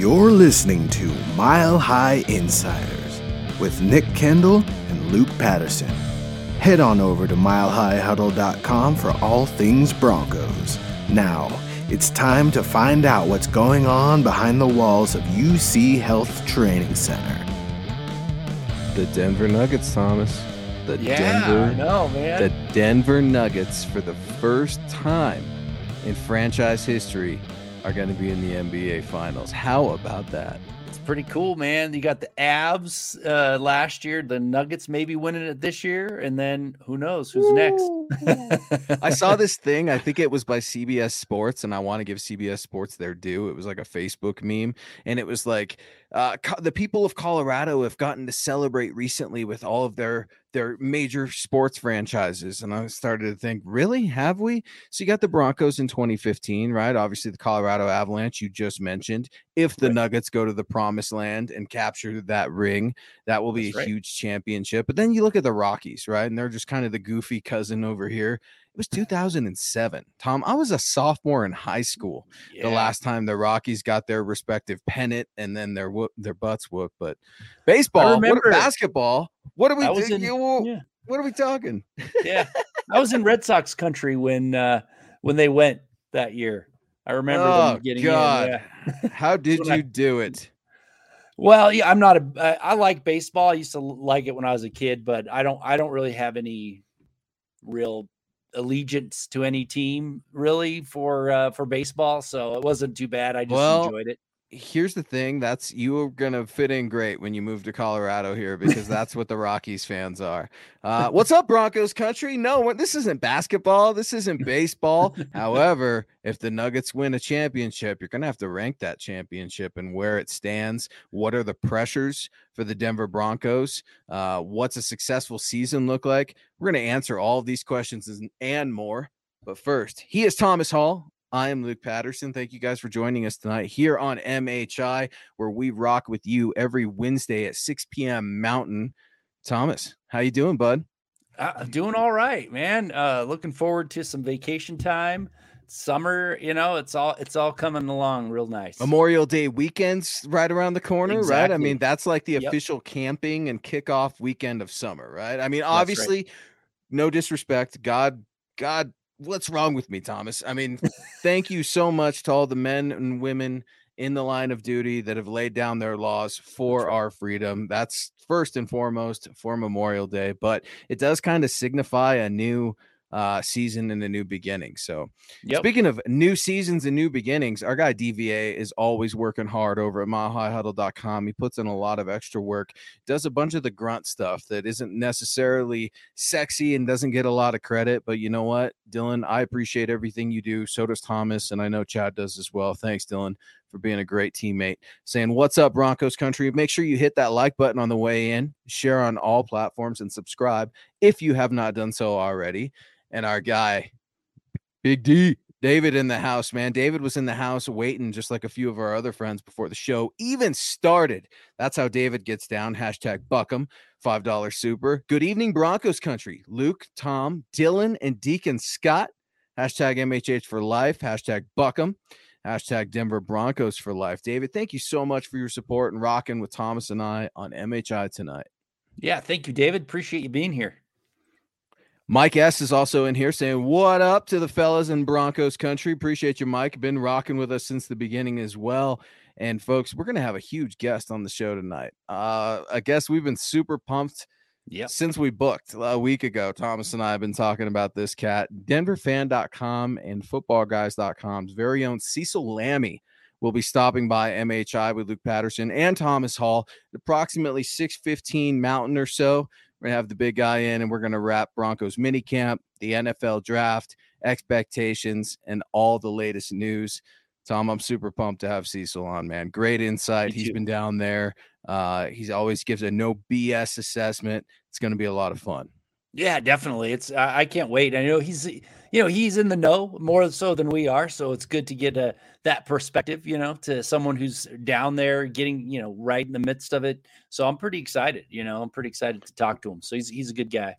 You're listening to Mile High Insiders with Nick Kendall and Luke Patterson. Head on over to milehighhuddle.com for all things Broncos. Now, it's time to find out what's going on behind the walls of UC Health Training Center. The Denver Nuggets, Thomas. The Yeah, Denver I know, man. the Denver Nuggets for the first time in franchise history are going to be in the NBA finals. How about that? It's pretty cool, man. You got the Avs uh, last year, the Nuggets maybe winning it this year, and then who knows who's next? I saw this thing. I think it was by CBS Sports, and I want to give CBS Sports their due. It was like a Facebook meme, and it was like uh, co- the people of Colorado have gotten to celebrate recently with all of their their major sports franchises. And I started to think, really, have we? So you got the Broncos in 2015, right? Obviously, the Colorado Avalanche you just mentioned. If the Right. Nuggets go to the promised land and capture that ring, that will be That's a right. huge championship. But then you look at the Rockies, right? And they're just kind of the goofy cousin over here. Was 2007. Tom, I was a sophomore in high school Yeah. the last time the Rockies got their respective pennant and then their whoop, their butts whooped. But baseball, what, remember- basketball, what are we I was in- you- yeah. What are we talking? yeah, I was in Red Sox country when uh, when they went that year. I remember Oh, them getting God. in. yeah. How did when I- you do it? Well, yeah, I'm not a. I I like baseball. I used to like it when I was a kid, but I don't. I don't really have any real allegiance to any team really for uh, for baseball. So it wasn't too bad. I just Well, enjoyed it. Here's the thing: that's you are gonna fit in great when you move to Colorado here because that's what the Rockies fans are. Uh, what's up, Broncos country? No, this isn't basketball. This isn't baseball. However, if the Nuggets win a championship, you're gonna have to rank that championship and where it stands. What are the pressures for the Denver Broncos? Uh, what's a successful season look like? We're gonna answer all of these questions and more. But first, he is Thomas Hall. I am Luke Patterson. Thank you guys for joining us tonight here on MHI, where we rock with you every Wednesday at 6 p.m. Mountain. Thomas, how you doing, bud? Uh, doing all right, man. Uh, looking forward to some vacation time. Summer, you know, it's all it's all coming along real nice. Memorial Day weekends right around the corner, right? I mean, that's like the Yep. official camping and kickoff weekend of summer, right? I mean, right. obviously, no disrespect. God, God, what's wrong with me, Thomas? I mean, thank you so much to all the men and women in the line of duty that have laid down their laws for our freedom. That's first and foremost for Memorial Day, but it does kind of signify a new uh season and a new beginning. So Yep. Speaking of new seasons and new beginnings, our guy DVA is always working hard over at milehighhuddle.com. He puts in a lot of extra work, does a bunch of the grunt stuff that isn't necessarily sexy and doesn't get a lot of credit. But you know what, Dylan, I appreciate everything you do. So does Thomas, and I know Chad does as well. Thanks, Dylan, for being a great teammate. Saying, What's up, Broncos country? Make sure you hit that like button on the way in, share on all platforms, and subscribe if you have not done so already. And our guy, Big D. David in the house, man. David was in the house waiting, just like a few of our other friends before the show even started. That's how David gets down. Hashtag BuckEm, $5 super. Good evening, Broncos country. Luke, Tom, Dylan, and Deacon Scott. hashtag MHH for life, hashtag BuckEm, hashtag Denver Broncos for life. David, thank you so much for your support and rocking with Thomas and I on MHI tonight. Yeah, thank you, David. Appreciate you being here. Mike S is also in here saying, What up to the fellas in Broncos country? Appreciate you, Mike. Been rocking with us since the beginning as well. And folks, we're going to have a huge guest on the show tonight. Uh, I guess we've been super pumped yeah. Since we booked a week ago, Thomas and I have been talking about this cat. DenverFan.com and FootballGuys.com's very own Cecil Lammey will be stopping by MHI with Luke Patterson and Thomas Hall at approximately 6:15 Mountain or so. We're gonna have the big guy in, and we're gonna wrap Broncos minicamp, the NFL draft, expectations, and all the latest news. Tom, I'm super pumped to have Cecil on, man. Great insight. He's been down there. Uh, he's always gives a no BS assessment. It's going to be a lot of fun. Yeah, definitely. It's I, I can't wait. I know he's you know he's in the know more so than we are, so it's good to get a that perspective. You know, to someone who's down there, getting you know right in the midst of it. So I'm pretty excited. You know, I'm pretty excited to talk to him. So he's he's a good guy.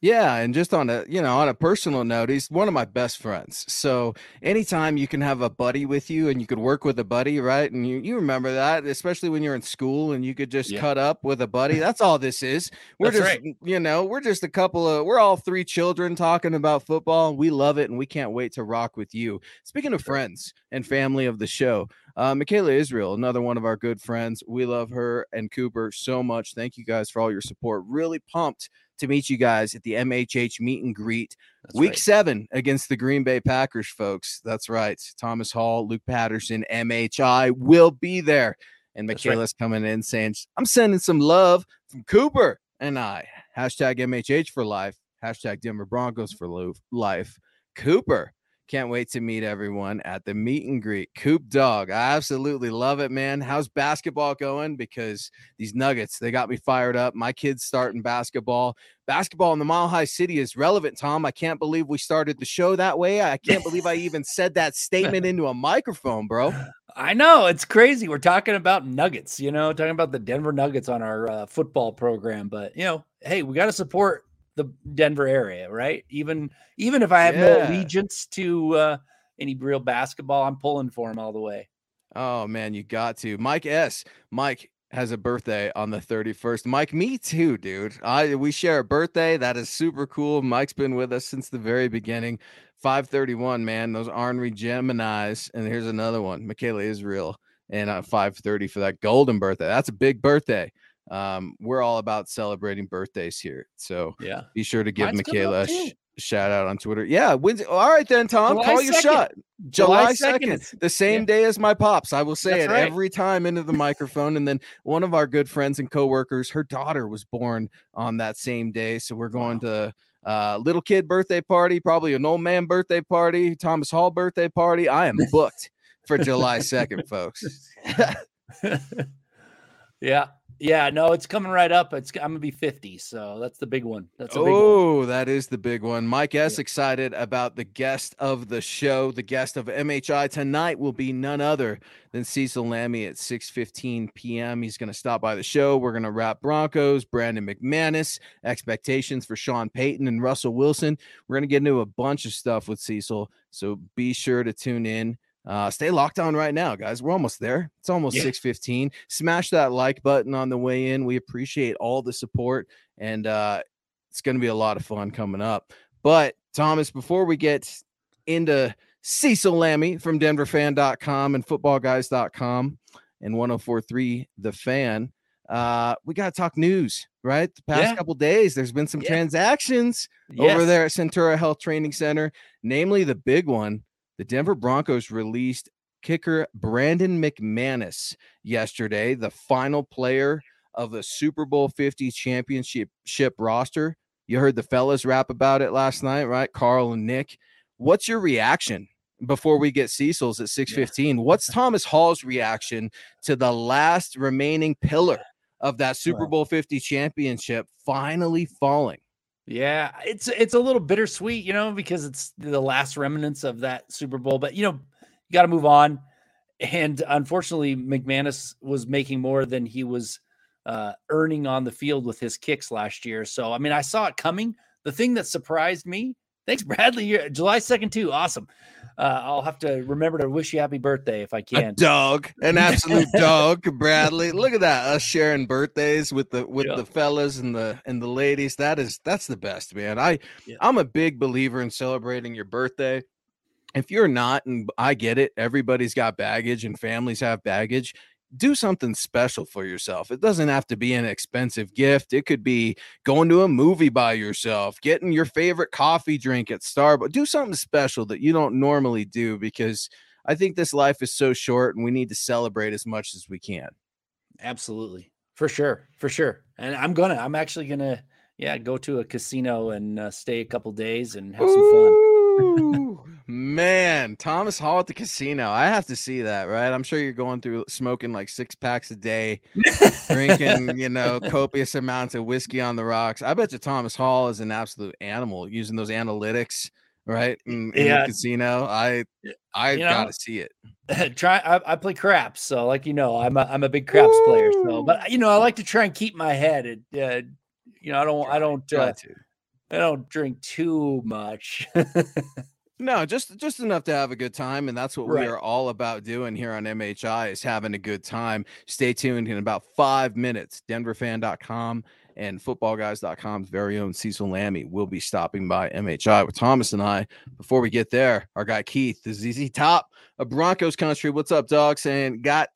Yeah, and just on a you know on a personal note, he's one of my best friends. So anytime you can have a buddy with you and you could work with a buddy, right? And you you remember that, especially when you're in school and you could just yeah. cut up with a buddy. That's all this is. We're That's just right. you know we're just a couple of we're all three children talking about football. We love it and we can't wait to rock with you. Speaking of friends and family of the show, uh, Michaela Israel, another one of our good friends. We love her and Cooper so much. Thank you guys for all your support. Really pumped to meet you guys at the MHH meet and greet That's week right. seven against the Green Bay Packers, folks. That's right. Thomas Hall, Luke Patterson, MHI will be there. And Michaela's right. coming in saying, I'm sending some love from Cooper and I. Hashtag MHH for life. Hashtag Denver Broncos for life. Cooper can't wait to meet everyone at the meet and greet. Coop Dog. I absolutely love it, man. How's basketball going? Because these nuggets, they got me fired up. My kids starting basketball. Basketball in the Mile High City is relevant, Tom. I can't believe we started the show that way. I can't believe I even said that statement into a microphone, bro. I know it's crazy. We're talking about nuggets, you know, talking about the Denver Nuggets on our uh, football program. But, you know, hey, we got to support the Denver area, right? Even even if I have yeah. no allegiance to uh, any real basketball, I'm pulling for him all the way. Oh man, you got to. Mike S. Mike has a birthday on the 31st. Mike, me too, dude. I we share a birthday. That is super cool. Mike's been with us since the very beginning. 531, man. Those ornery Geminis. And here's another one. Michaela Israel and uh, 530 for that golden birthday. That's a big birthday um, we're all about celebrating birthdays here. So yeah, be sure to give Mine's Michaela a sh- shout out on Twitter. Yeah, when's, all right then, Tom, July call 2nd. your shot. July second, the same yeah. day as my pops. I will say That's it right. every time into the microphone. And then one of our good friends and coworkers, her daughter was born on that same day, so we're going wow. to uh, little kid birthday party, probably an old man birthday party, Thomas Hall birthday party. I am booked for July 2nd, folks. yeah. Yeah, no, it's coming right up. It's I'm gonna be 50, so that's the big one. That's oh, that is the big one. Mike S. Yeah. excited about the guest of the show. The guest of MHI tonight will be none other than Cecil Lammey at 6:15 p.m. He's gonna stop by the show. We're gonna wrap Broncos, Brandon McManus, expectations for Sean Payton and Russell Wilson. We're gonna get into a bunch of stuff with Cecil, so be sure to tune in. Uh, stay locked on right now, guys. We're almost there. It's almost yeah. 6:15. Smash that like button on the way in. We appreciate all the support, and uh, it's going to be a lot of fun coming up. But Thomas, before we get into Cecil Lammey from DenverFan.com and FootballGuys.com and 104.3 The Fan, uh, we got to talk news, right? The past yeah. couple days, there's been some yeah. transactions yes. over there at Centura Health Training Center, namely the big one the Denver Broncos released kicker Brandon McManus yesterday, the final player of the Super Bowl 50 championship roster. You heard the fellas rap about it last night, right? Carl and Nick. What's your reaction before we get Cecil's at 615? Yeah. What's Thomas Hall's reaction to the last remaining pillar of that Super Bowl 50 championship finally falling? Yeah, it's it's a little bittersweet, you know, because it's the last remnants of that Super Bowl. But you know, you got to move on. And unfortunately, McManus was making more than he was uh, earning on the field with his kicks last year. So I mean, I saw it coming. The thing that surprised me Thanks, Bradley. You're, July 2nd, too. Awesome. Uh, I'll have to remember to wish you happy birthday if I can. A dog, an absolute dog, Bradley. Look at that, us sharing birthdays with the with yeah. the fellas and the and the ladies. That is that's the best, man. I yeah. I'm a big believer in celebrating your birthday. If you're not, and I get it, everybody's got baggage and families have baggage do something special for yourself. It doesn't have to be an expensive gift. It could be going to a movie by yourself, getting your favorite coffee drink at Starbucks. Do something special that you don't normally do because I think this life is so short and we need to celebrate as much as we can. Absolutely. For sure. For sure. And I'm going to, I'm actually going to, yeah, go to a casino and uh, stay a couple days and have some fun. Man, Thomas Hall at the casino. I have to see that, right? I'm sure you're going through smoking like six packs a day, drinking, you know, copious amounts of whiskey on the rocks. I bet you Thomas Hall is an absolute animal using those analytics, right? In, in yeah. the casino. I I you gotta see it. Try I, I, play craps, so like you know, I'm a I'm a big craps player. So but you know, I like to try and keep my head at uh, you know, I don't I don't uh, I don't drink too much. No, just just enough to have a good time, and that's what right. we are all about doing here on MHI is having a good time. Stay tuned in about five minutes. DenverFan.com and FootballGuys.com's very own Cecil Lammey will be stopping by MHI with Thomas and I. Before we get there, our guy Keith, the ZZ Top of Broncos country. What's up, dog? Saying got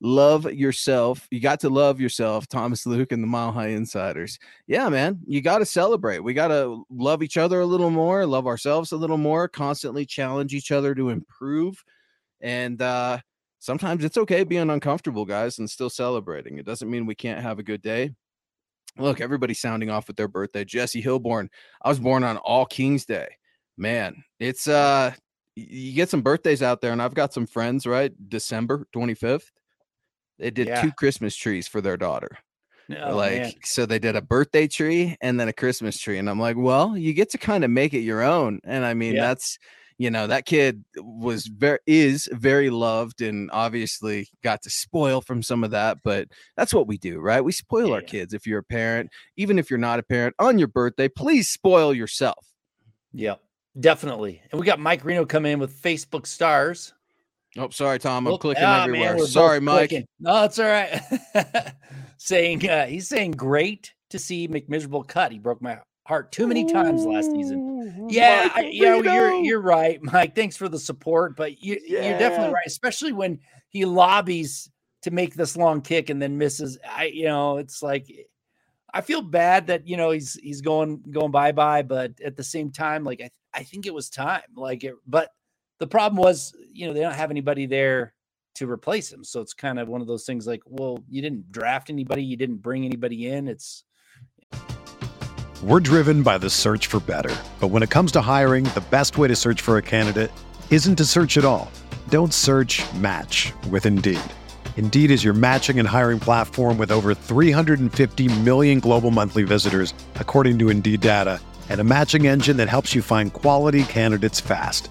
love yourself. You got to love yourself, Thomas Luke and the Mile High Insiders. Yeah, man, you got to celebrate. We got to love each other a little more, love ourselves a little more, constantly challenge each other to improve. And uh, sometimes it's okay being uncomfortable, guys, and still celebrating. It doesn't mean we can't have a good day. Look, everybody's sounding off with their birthday. Jesse Hillborn, I was born on All Kings Day. Man, it's uh you get some birthdays out there, and I've got some friends, right? December 25th they did yeah. two Christmas trees for their daughter. Oh, like man. so they did a birthday tree and then a Christmas tree. And I'm like, well, you get to kind of make it your own. And I mean, yeah. that's you know, that kid was very is very loved and obviously got to spoil from some of that, but that's what we do, right? We spoil yeah. our kids if you're a parent, even if you're not a parent, on your birthday, please spoil yourself. Yeah, definitely. And we got Mike Reno come in with Facebook stars. Oh, sorry, Tom. I'm well, clicking ah, everywhere. Man, sorry, Mike. Clicking. No, it's all right. saying uh, he's saying great to see McMiserable cut. He broke my heart too many times last season. Yeah, I, yeah, you're you're right, Mike. Thanks for the support, but you, yeah. you're definitely right, especially when he lobbies to make this long kick and then misses. I, you know, it's like I feel bad that you know he's he's going going bye bye, but at the same time, like I I think it was time. Like, it, but the problem was, you know, they don't have anybody there to replace him. So it's kind of one of those things like, well, you didn't draft anybody, you didn't bring anybody in. It's we're driven by the search for better. But when it comes to hiring, the best way to search for a candidate isn't to search at all. Don't search match with Indeed. Indeed is your matching and hiring platform with over 350 million global monthly visitors, according to Indeed data, and a matching engine that helps you find quality candidates fast.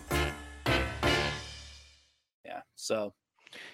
So,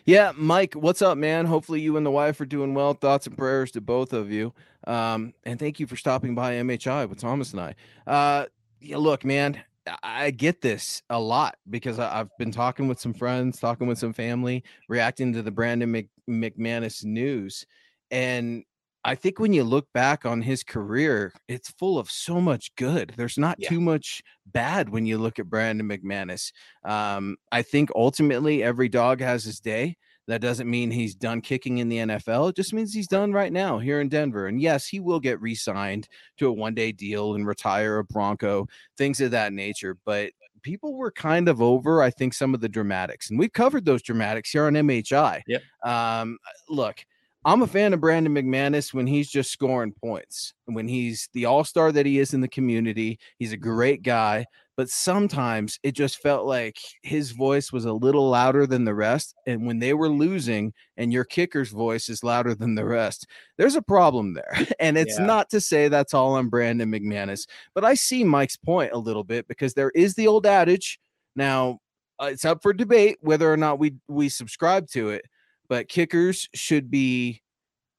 yeah, Mike, what's up, man? Hopefully, you and the wife are doing well. Thoughts and prayers to both of you. Um, and thank you for stopping by MHI with Thomas and I. Uh, yeah, look, man, I get this a lot because I've been talking with some friends, talking with some family, reacting to the Brandon Mc, McManus news. And I think when you look back on his career, it's full of so much good. There's not yeah. too much bad when you look at Brandon McManus. Um, I think ultimately every dog has his day. That doesn't mean he's done kicking in the NFL. It just means he's done right now here in Denver. And yes, he will get re signed to a one day deal and retire a Bronco, things of that nature. But people were kind of over, I think, some of the dramatics. And we've covered those dramatics here on MHI. Yep. Um, look, I'm a fan of Brandon McManus when he's just scoring points, when he's the all star that he is in the community. He's a great guy but sometimes it just felt like his voice was a little louder than the rest. And when they were losing and your kicker's voice is louder than the rest, there's a problem there. And it's yeah. not to say that's all on Brandon McManus, but I see Mike's point a little bit because there is the old adage. Now, uh, it's up for debate whether or not we we subscribe to it, but kickers should be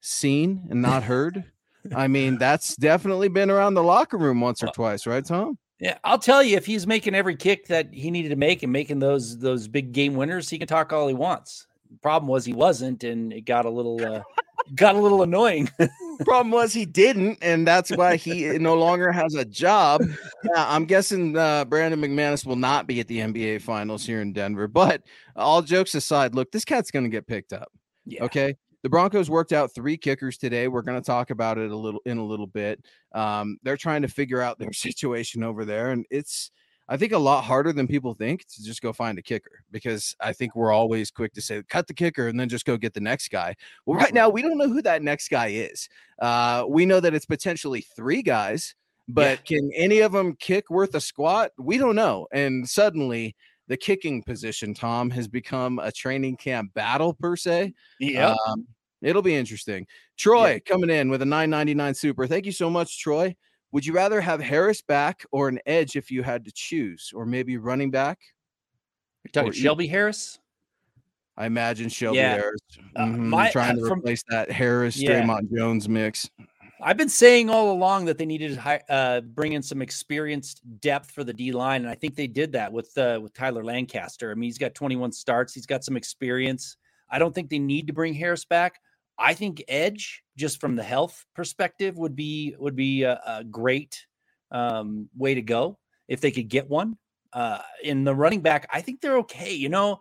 seen and not heard. I mean, that's definitely been around the locker room once or twice, right, Tom? Yeah, I'll tell you, if he's making every kick that he needed to make and making those those big game winners, he can talk all he wants. Problem was he wasn't, and it got a little uh, got a little annoying. problem was he didn't, and that's why he no longer has a job. Yeah, I'm guessing uh, Brandon McManus will not be at the NBA Finals here in Denver. But all jokes aside, look, this cat's going to get picked up. Yeah. Okay, the Broncos worked out three kickers today. We're going to talk about it a little in a little bit. Um, they're trying to figure out their situation over there, and it's I think a lot harder than people think to just go find a kicker because I think we're always quick to say cut the kicker and then just go get the next guy. Well, right now we don't know who that next guy is. Uh, we know that it's potentially three guys, but yeah. can any of them kick worth a squat? We don't know. And suddenly the kicking position, Tom, has become a training camp battle per se. Yeah. Um, it'll be interesting. Troy yeah. coming in with a 999 super. Thank you so much, Troy. Would you rather have Harris back or an edge if you had to choose, or maybe running back? You're talking Shelby e- Harris? I imagine Shelby yeah. Harris. Mm-hmm. Uh, my, trying to from, replace that Harris yeah. Dre'Mont Jones mix. I've been saying all along that they needed to uh, bring in some experienced depth for the D line, and I think they did that with uh, with Tyler Lancaster. I mean, he's got 21 starts, he's got some experience. I don't think they need to bring Harris back. I think Edge, just from the health perspective, would be would be a, a great um, way to go if they could get one. Uh, in the running back, I think they're okay. You know,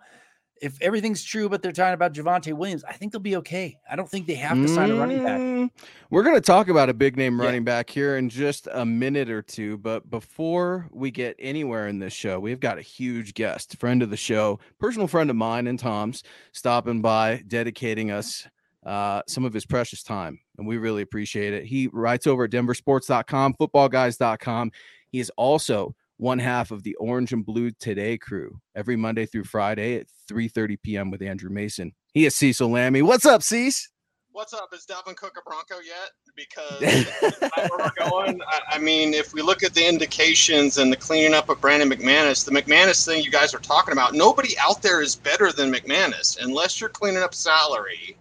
if everything's true, but they're talking about Javonte Williams, I think they'll be okay. I don't think they have to sign a running back. Mm, we're going to talk about a big name running yeah. back here in just a minute or two. But before we get anywhere in this show, we've got a huge guest, friend of the show, personal friend of mine and Tom's, stopping by, dedicating us uh, some of his precious time. And we really appreciate it. He writes over at denversports.com, footballguys.com. He is also one half of the Orange and Blue Today crew every Monday through Friday at 3:30 p.m. with Andrew Mason. He is Cecil Lammey. What's up, Cease? What's up? Is Dalvin Cook a Bronco yet? Because where we're going, I, I, mean, if we look at the indications and the cleaning up of Brandon McManus, the McManus thing you guys are talking about, nobody out there is better than McManus unless you're cleaning up salary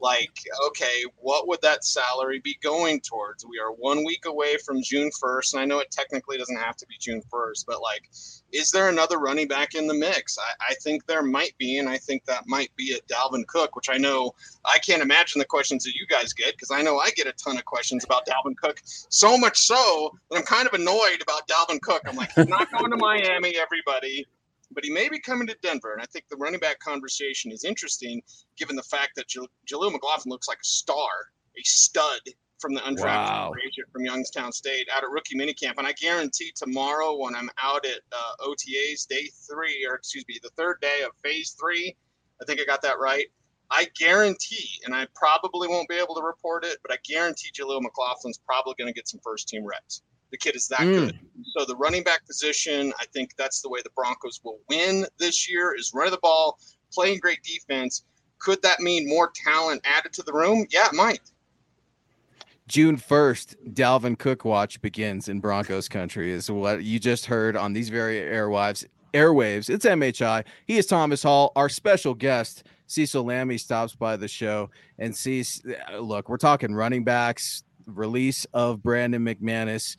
like, okay, what would that salary be going towards? We are one week away from June 1st, and I know it technically doesn't have to be June 1st, but like, is there another running back in the mix? I, I think there might be, and I think that might be a Dalvin Cook, which I know I can't imagine the questions that you guys get because I know I get a ton of questions about Dalvin Cook, so much so that I'm kind of annoyed about Dalvin Cook. I'm like, he's not going to Miami, everybody but he may be coming to Denver. And I think the running back conversation is interesting given the fact that Jal- Jaleel McLaughlin looks like a star, a stud from the undrafted wow. from Youngstown State out at rookie minicamp. And I guarantee tomorrow when I'm out at uh, OTAs day three, or excuse me, the third day of phase three, I think I got that right. I guarantee, and I probably won't be able to report it, but I guarantee Jaleel McLaughlin's probably going to get some first team reps. The kid is that mm. good. So the running back position, I think that's the way the Broncos will win this year is running the ball, playing great defense. Could that mean more talent added to the room? Yeah, it might. June 1st, Dalvin Cook watch begins in Broncos country, is what you just heard on these very airwaves. Airwaves. It's MHI. He is Thomas Hall. Our special guest, Cecil Lammey, stops by the show and sees. Look, we're talking running backs, release of Brandon McManus.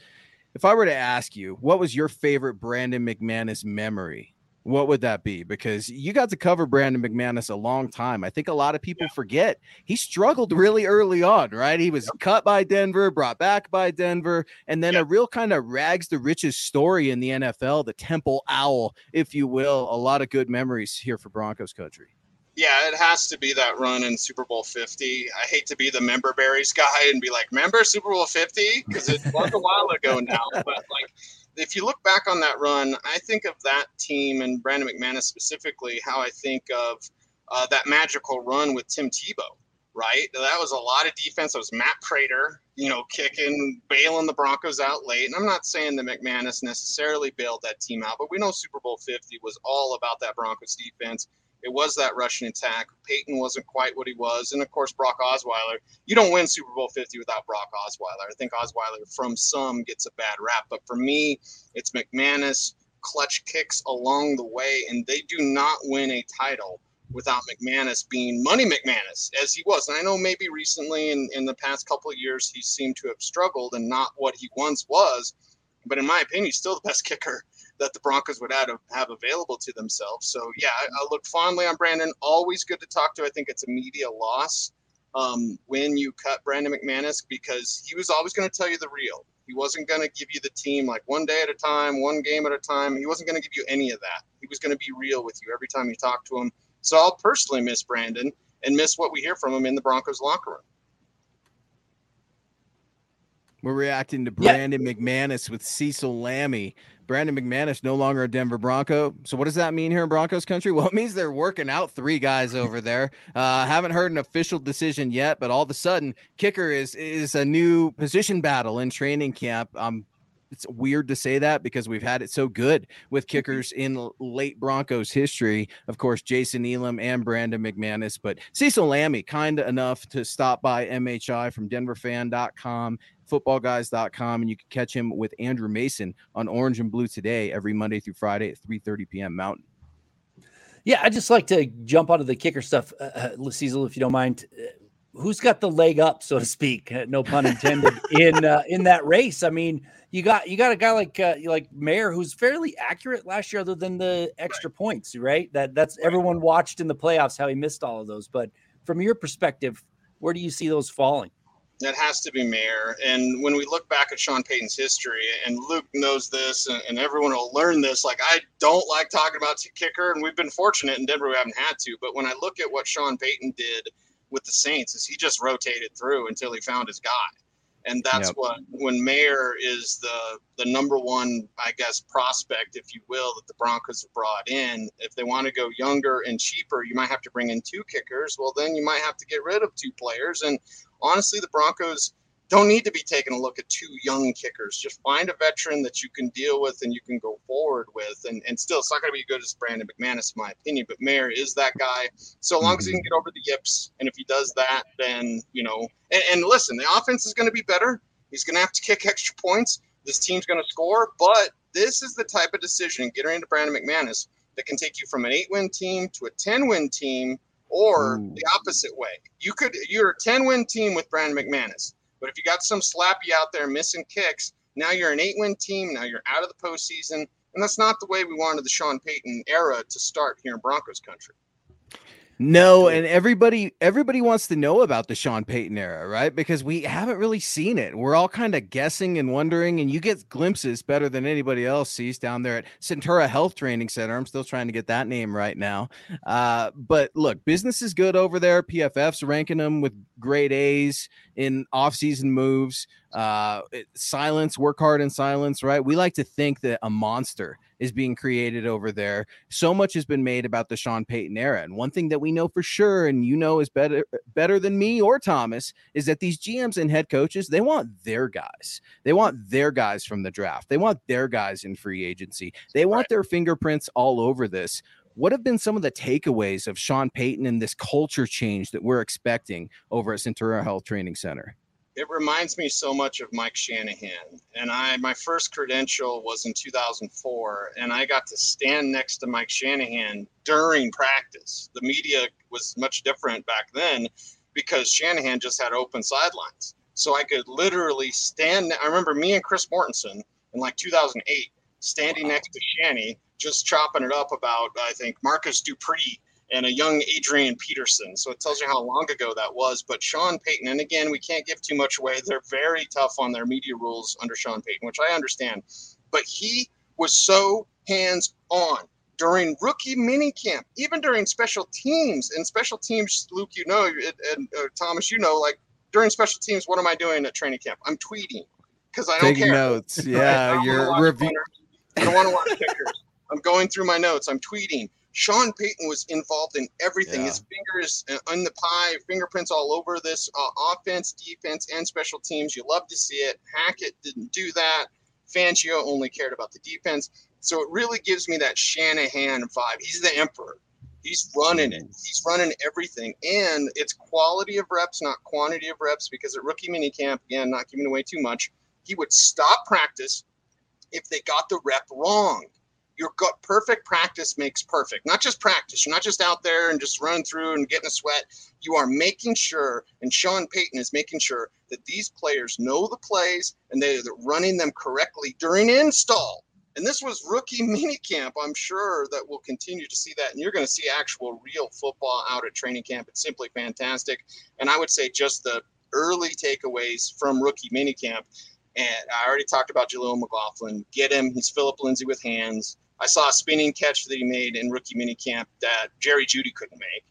If I were to ask you, what was your favorite Brandon McManus memory? what would that be? Because you got to cover Brandon McManus a long time. I think a lot of people yeah. forget he struggled really early on, right? He was cut by Denver, brought back by Denver, and then a real kind of rags to riches story in the NFL, the Temple Owl, if you will. A lot of good memories here for Broncos country. Yeah, it has to be that run in Super Bowl 50. I hate to be the member berries guy and be like, member Super Bowl 50? Because it was a while ago now, but like if you look back on that run, I think of that team and Brandon McManus specifically, how I think of uh, that magical run with Tim Tebow, right? That was a lot of defense. It was Matt Prater, you know, kicking, bailing the Broncos out late. And I'm not saying that McManus necessarily bailed that team out, but we know Super Bowl 50 was all about that Broncos defense. It was that rushing attack. Peyton wasn't quite what he was. And of course, Brock Osweiler. You don't win Super Bowl 50 without Brock Osweiler. I think Osweiler, from some, gets a bad rap. But for me, it's McManus, clutch kicks along the way. And they do not win a title without McManus being Money McManus as he was. And I know maybe recently in, in the past couple of years, he seemed to have struggled and not what he once was. But in my opinion, he's still the best kicker that the Broncos would have, have available to themselves. So yeah, I, I, look fondly on Brandon. Always good to talk to. I think it's a media loss um, when you cut Brandon McManus because he was always going to tell you the real. He wasn't going to give you the team like one day at a time, one game at a time. He wasn't going to give you any of that. He was going to be real with you every time you talk to him. So I'll personally miss Brandon and miss what we hear from him in the Broncos locker room. We're reacting to Brandon yeah. McManus with Cecil Lammey. Brandon McManus no longer a Denver Bronco. So what does that mean here in Broncos country? Well, it means they're working out three guys over there. Uh, haven't heard an official decision yet, but all of a sudden, kicker is is a new position battle in training camp. Um, it's weird to say that because we've had it so good with mm-hmm. kickers in late Broncos history. Of course, Jason Elam and Brandon McManus, but Cecil Lammey, kind enough to stop by MHI from DenverFan.com footballguys.com and you can catch him with Andrew Mason on Orange and Blue today every Monday through Friday at 3:30 p.m. Mountain. Yeah, I just like to jump onto the kicker stuff, uh, uh Cecil, if you don't mind. Who's got the leg up, so to speak? Uh, no pun intended. in uh, in that race, I mean, you got you got a guy like uh, like Maher who's fairly accurate last year, other than the extra right. points, right? That that's everyone watched in the playoffs how he missed all of those. But from your perspective, where do you see those falling? that has to be Maher. And when we look back at Sean Payton's history, and Luke knows this, and, and, everyone will learn this. Like I don't like talking about kicker, and we've been fortunate in Denver we haven't had to. But when I look at what Sean Payton did with the Saints, is he just rotated through until he found his guy, and that's yep. what when Maher is the the number one, I guess, prospect, if you will, that the Broncos have brought in. If they want to go younger and cheaper, you might have to bring in two kickers. Well, then you might have to get rid of two players and honestly, the Broncos don't need to be taking a look at two young kickers. Just find a veteran that you can deal with and you can go forward with. And, and still, it's not going to be as good as Brandon McManus, in my opinion, but Maher is that guy. So long as he can mm-hmm. get over the yips, and if he does that, then, you know, and, and listen, the offense is going to be better. He's going to have to kick extra points. This team's going to score, but this is the type of decision, getting into Brandon McManus, that can take you from an eight win team to a 10 win team or Ooh. the opposite way. You could you're a 10 win team with Brandon McManus, but if you got some slappy out there missing kicks, now you're an eight win team. Now you're out of the postseason, and that's not the way we wanted the Sean Payton era to start here in Broncos country. No, and everybody everybody wants to know about the Sean Payton era, right? Because we haven't really seen it. We're all kind of guessing and wondering, and you get glimpses better than anybody else sees down there at Centura Health Training Center. I'm still trying to get that name right now. Uh, but look, business is good over there. PFF's ranking them with grade A's in offseason moves. Uh, silence, work hard in silence, right? We like to think that a monster is being created over there. So much has been made about the Sean Payton era. And one thing that we know for sure, and you know is better better than me or Thomas, is that these GMs and head coaches, they want their guys. They want their guys from the draft. They want their guys in free agency. They want right. their fingerprints all over this. What have been some of the takeaways of Sean Payton and this culture change that we're expecting over at Centura Health Training Center? It reminds me so much of Mike Shanahan. And I, my first credential was in 2004, and I got to stand next to Mike Shanahan during practice. The media was much different back then because Shanahan just had open sidelines. So I could literally stand. I remember me and Chris Mortensen in like 2008 standing next to Shanny, just chopping it up about, I think, Marcus Dupree and a young Adrian Peterson. So it tells you how long ago that was. But Sean Payton, and again, we can't give too much away. They're very tough on their media rules under Sean Payton, which I understand. But he was so hands on during rookie minicamp, even during special teams. And special teams, Luke, you know, and, and uh, Thomas, you know, like during special teams, what am I doing at training camp? I'm tweeting because I don't Taking care. notes. Yeah, you're review. I don't want to watch pictures. I'm going through my notes. I'm tweeting. Sean Payton was involved in everything. Yeah. His fingers on the pie, fingerprints all over this uh, offense, defense, and special teams. You love to see it. Hackett didn't do that. Fangio only cared about the defense. So it really gives me that Shanahan vibe. He's the emperor. He's running it. He's running everything. And it's quality of reps, not quantity of reps, because at rookie minicamp, again, not giving away too much, he would stop practice if they got the rep wrong. Your gut perfect practice makes perfect. Not just practice. You're not just out there and just running through and getting a sweat. You are making sure, and Sean Payton is making sure that these players know the plays and they're running them correctly during install. And this was rookie minicamp. I'm sure that we'll continue to see that. And you're going to see actual real football out at training camp. It's simply fantastic. And I would say just the early takeaways from rookie minicamp. And I already talked about Jaleel McLaughlin. Get him. He's Phillip Lindsay with hands. I saw a spinning catch that he made in rookie minicamp that Jerry Jeudy couldn't make.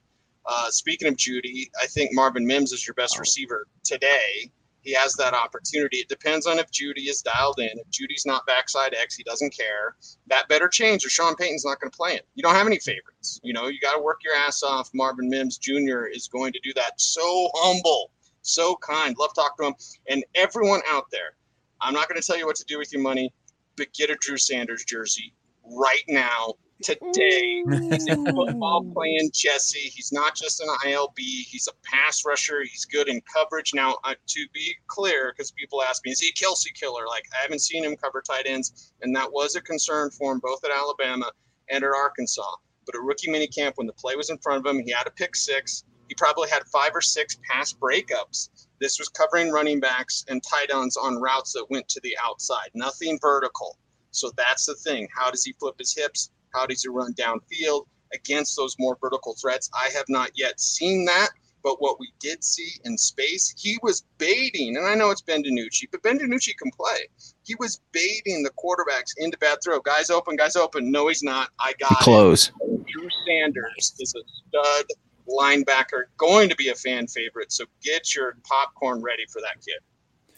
Uh, speaking of Jeudy, I think Marvin Mims is your best receiver today. He has that opportunity. It depends on if Jeudy is dialed in. If Jeudy's not backside X, he doesn't care. That better change, or Sean Payton's not going to play it. You don't have any favorites. You know, you got to work your ass off. Marvin Mims Jr. is going to do that. So humble, so kind. Love talking to him. And everyone out there, I'm not going to tell you what to do with your money, but get a Drew Sanders jersey right now, today. He's a football playing Jesse. He's not just an ILB. He's a pass rusher. He's good in coverage. Now, uh, to be clear, because people ask me, is he a Kelce killer? Like, I haven't seen him cover tight ends, and that was a concern for him both at Alabama and at Arkansas. But at rookie minicamp, when the play was in front of him, he had a pick six. He probably had five or six pass breakups. This was covering running backs and tight ends on routes that went to the outside, nothing vertical. So that's the thing. How does he flip his hips? How does he run downfield against those more vertical threats? I have not yet seen that. But what we did see in space, he was baiting, and I know it's Ben DiNucci, but Ben DiNucci can play. He was baiting the quarterbacks into bad throw. Guys open, guys open. No, he's not. I got Close. it. Drew Sanders is a stud linebacker, going to be a fan favorite. So get your popcorn ready for that kid.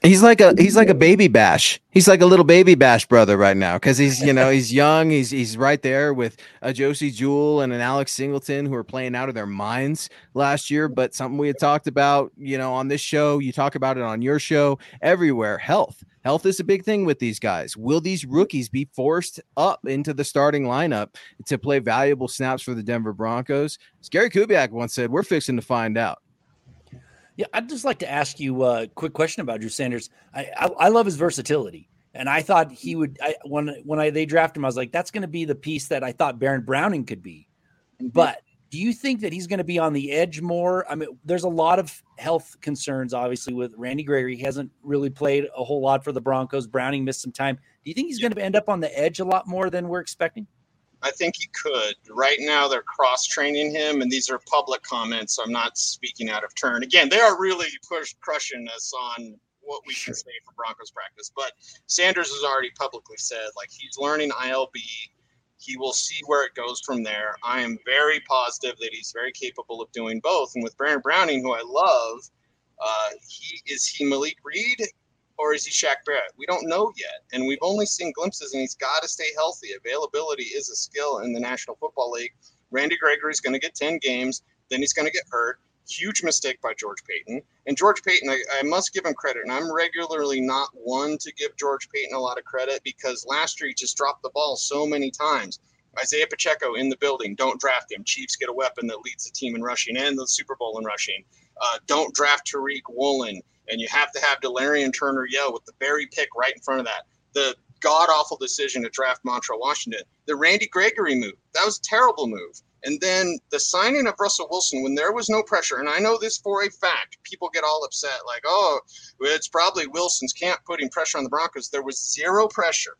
He's like a he's like a baby bash. He's like a little baby bash brother right now because he's you know he's young. He's he's right there with a Josey Jewell and an Alex Singleton who are playing out of their minds last year. But something we had talked about, you know, on this show, you talk about it on your show, everywhere. Health, health is a big thing with these guys. Will these rookies be forced up into the starting lineup to play valuable snaps for the Denver Broncos? As Gary Kubiak once said, "We're fixing to find out." Yeah, I'd just like to ask you a quick question about Drew Sanders. I I, I love his versatility, and I thought he mm-hmm. would. I, when when I they drafted him, I was like, that's going to be the piece that I thought Baron Browning could be. Mm-hmm. But do you think that he's going to be on the edge more? I mean, there's a lot of health concerns, obviously, with Randy Gregory. He hasn't really played a whole lot for the Broncos. Browning missed some time. Do you think he's going to end up on the edge a lot more than we're expecting? I think he could. Right now, they're cross training him, and these are public comments. So I'm not speaking out of turn. Again, they are really push, crushing us on what we can say for Broncos practice. But Sanders has already publicly said, like, he's learning ILB. He will see where it goes from there. I am very positive that he's very capable of doing both. And with Brandon Browning, who I love, uh, he is he Malik Reed or is he Shaq Barrett? We don't know yet. And we've only seen glimpses, and he's got to stay healthy. Availability is a skill in the National Football League. Randy Gregory's going to get 10 games, then he's going to get hurt. Huge mistake by George Paton. And George Paton, I, I, must give him credit. And I'm regularly not one to give George Paton a lot of credit because last year he just dropped the ball so many times. Isaiah Pacheco in the building. Don't draft him. Chiefs get a weapon that leads the team in rushing and the Super Bowl in rushing. Uh, don't draft Tariq Woolen and you have to have Delarrin Turner Yell with the very pick right in front of that. The god awful decision to draft Montrell Washington. The Randy Gregory move. That was a terrible move. And then the signing of Russell Wilson, when there was no pressure, and I know this for a fact, people get all upset, like, oh, it's probably Wilson's camp putting pressure on the Broncos. There was zero pressure,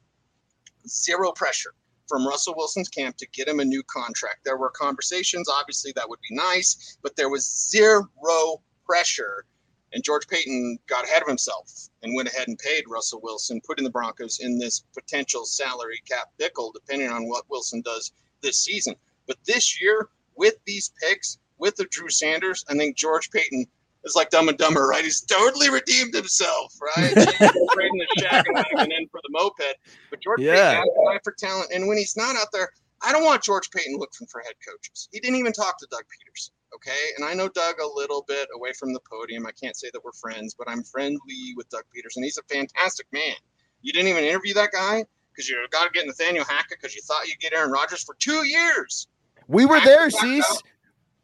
zero pressure from Russell Wilson's camp to get him a new contract. There were conversations, obviously, that would be nice, but there was zero pressure. And George Paton got ahead of himself and went ahead and paid Russell Wilson, putting the Broncos in this potential salary cap pickle, depending on what Wilson does this season. But this year, with these picks, with the Drew Sanders, I think George Paton is like Dumb and Dumber, right? He's totally redeemed himself, right? Trading the shack and in for the moped. But George yeah. Paton has for talent, and when he's not out there, I don't want George Paton looking for head coaches. He didn't even talk to Doug Pederson. Okay. And I know Doug a little bit away from the podium. I can't say that we're friends, but I'm friendly with Doug Pederson. He's a fantastic man. You didn't even interview that guy because you got to get Nathaniel Hackett because you thought you'd get Aaron Rodgers for two years. We were there, Cease.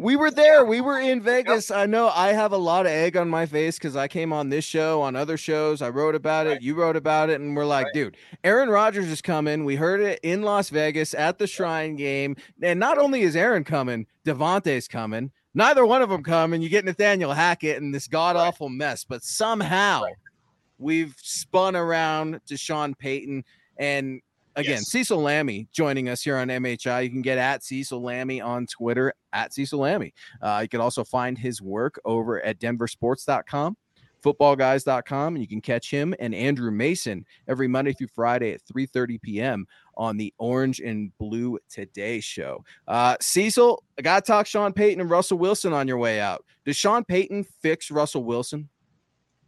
We were there. We were in Vegas. Yep. I know I have a lot of egg on my face because I came on this show, on other shows. I wrote about right. it. You wrote about it. And we're like, right. dude, Aaron Rodgers is coming. We heard it in Las Vegas at the Shrine game. And not only is Aaron coming, Davante's coming. Neither one of them come, and you get Nathaniel Hackett and this god awful mess. But somehow we've spun around to Sean Payton. And Again, yes. Cecil Lammey joining us here on MHI. You can get at Cecil Lammey on Twitter at Cecil Lammey. Uh, you can also find his work over at denversports.com, footballguys.com, and you can catch him and Andrew Mason every Monday through Friday at 3:30 p.m. on the Orange and Blue Today show. Uh, Cecil, I got to talk Sean Payton and Russell Wilson on your way out. Does Sean Payton fix Russell Wilson?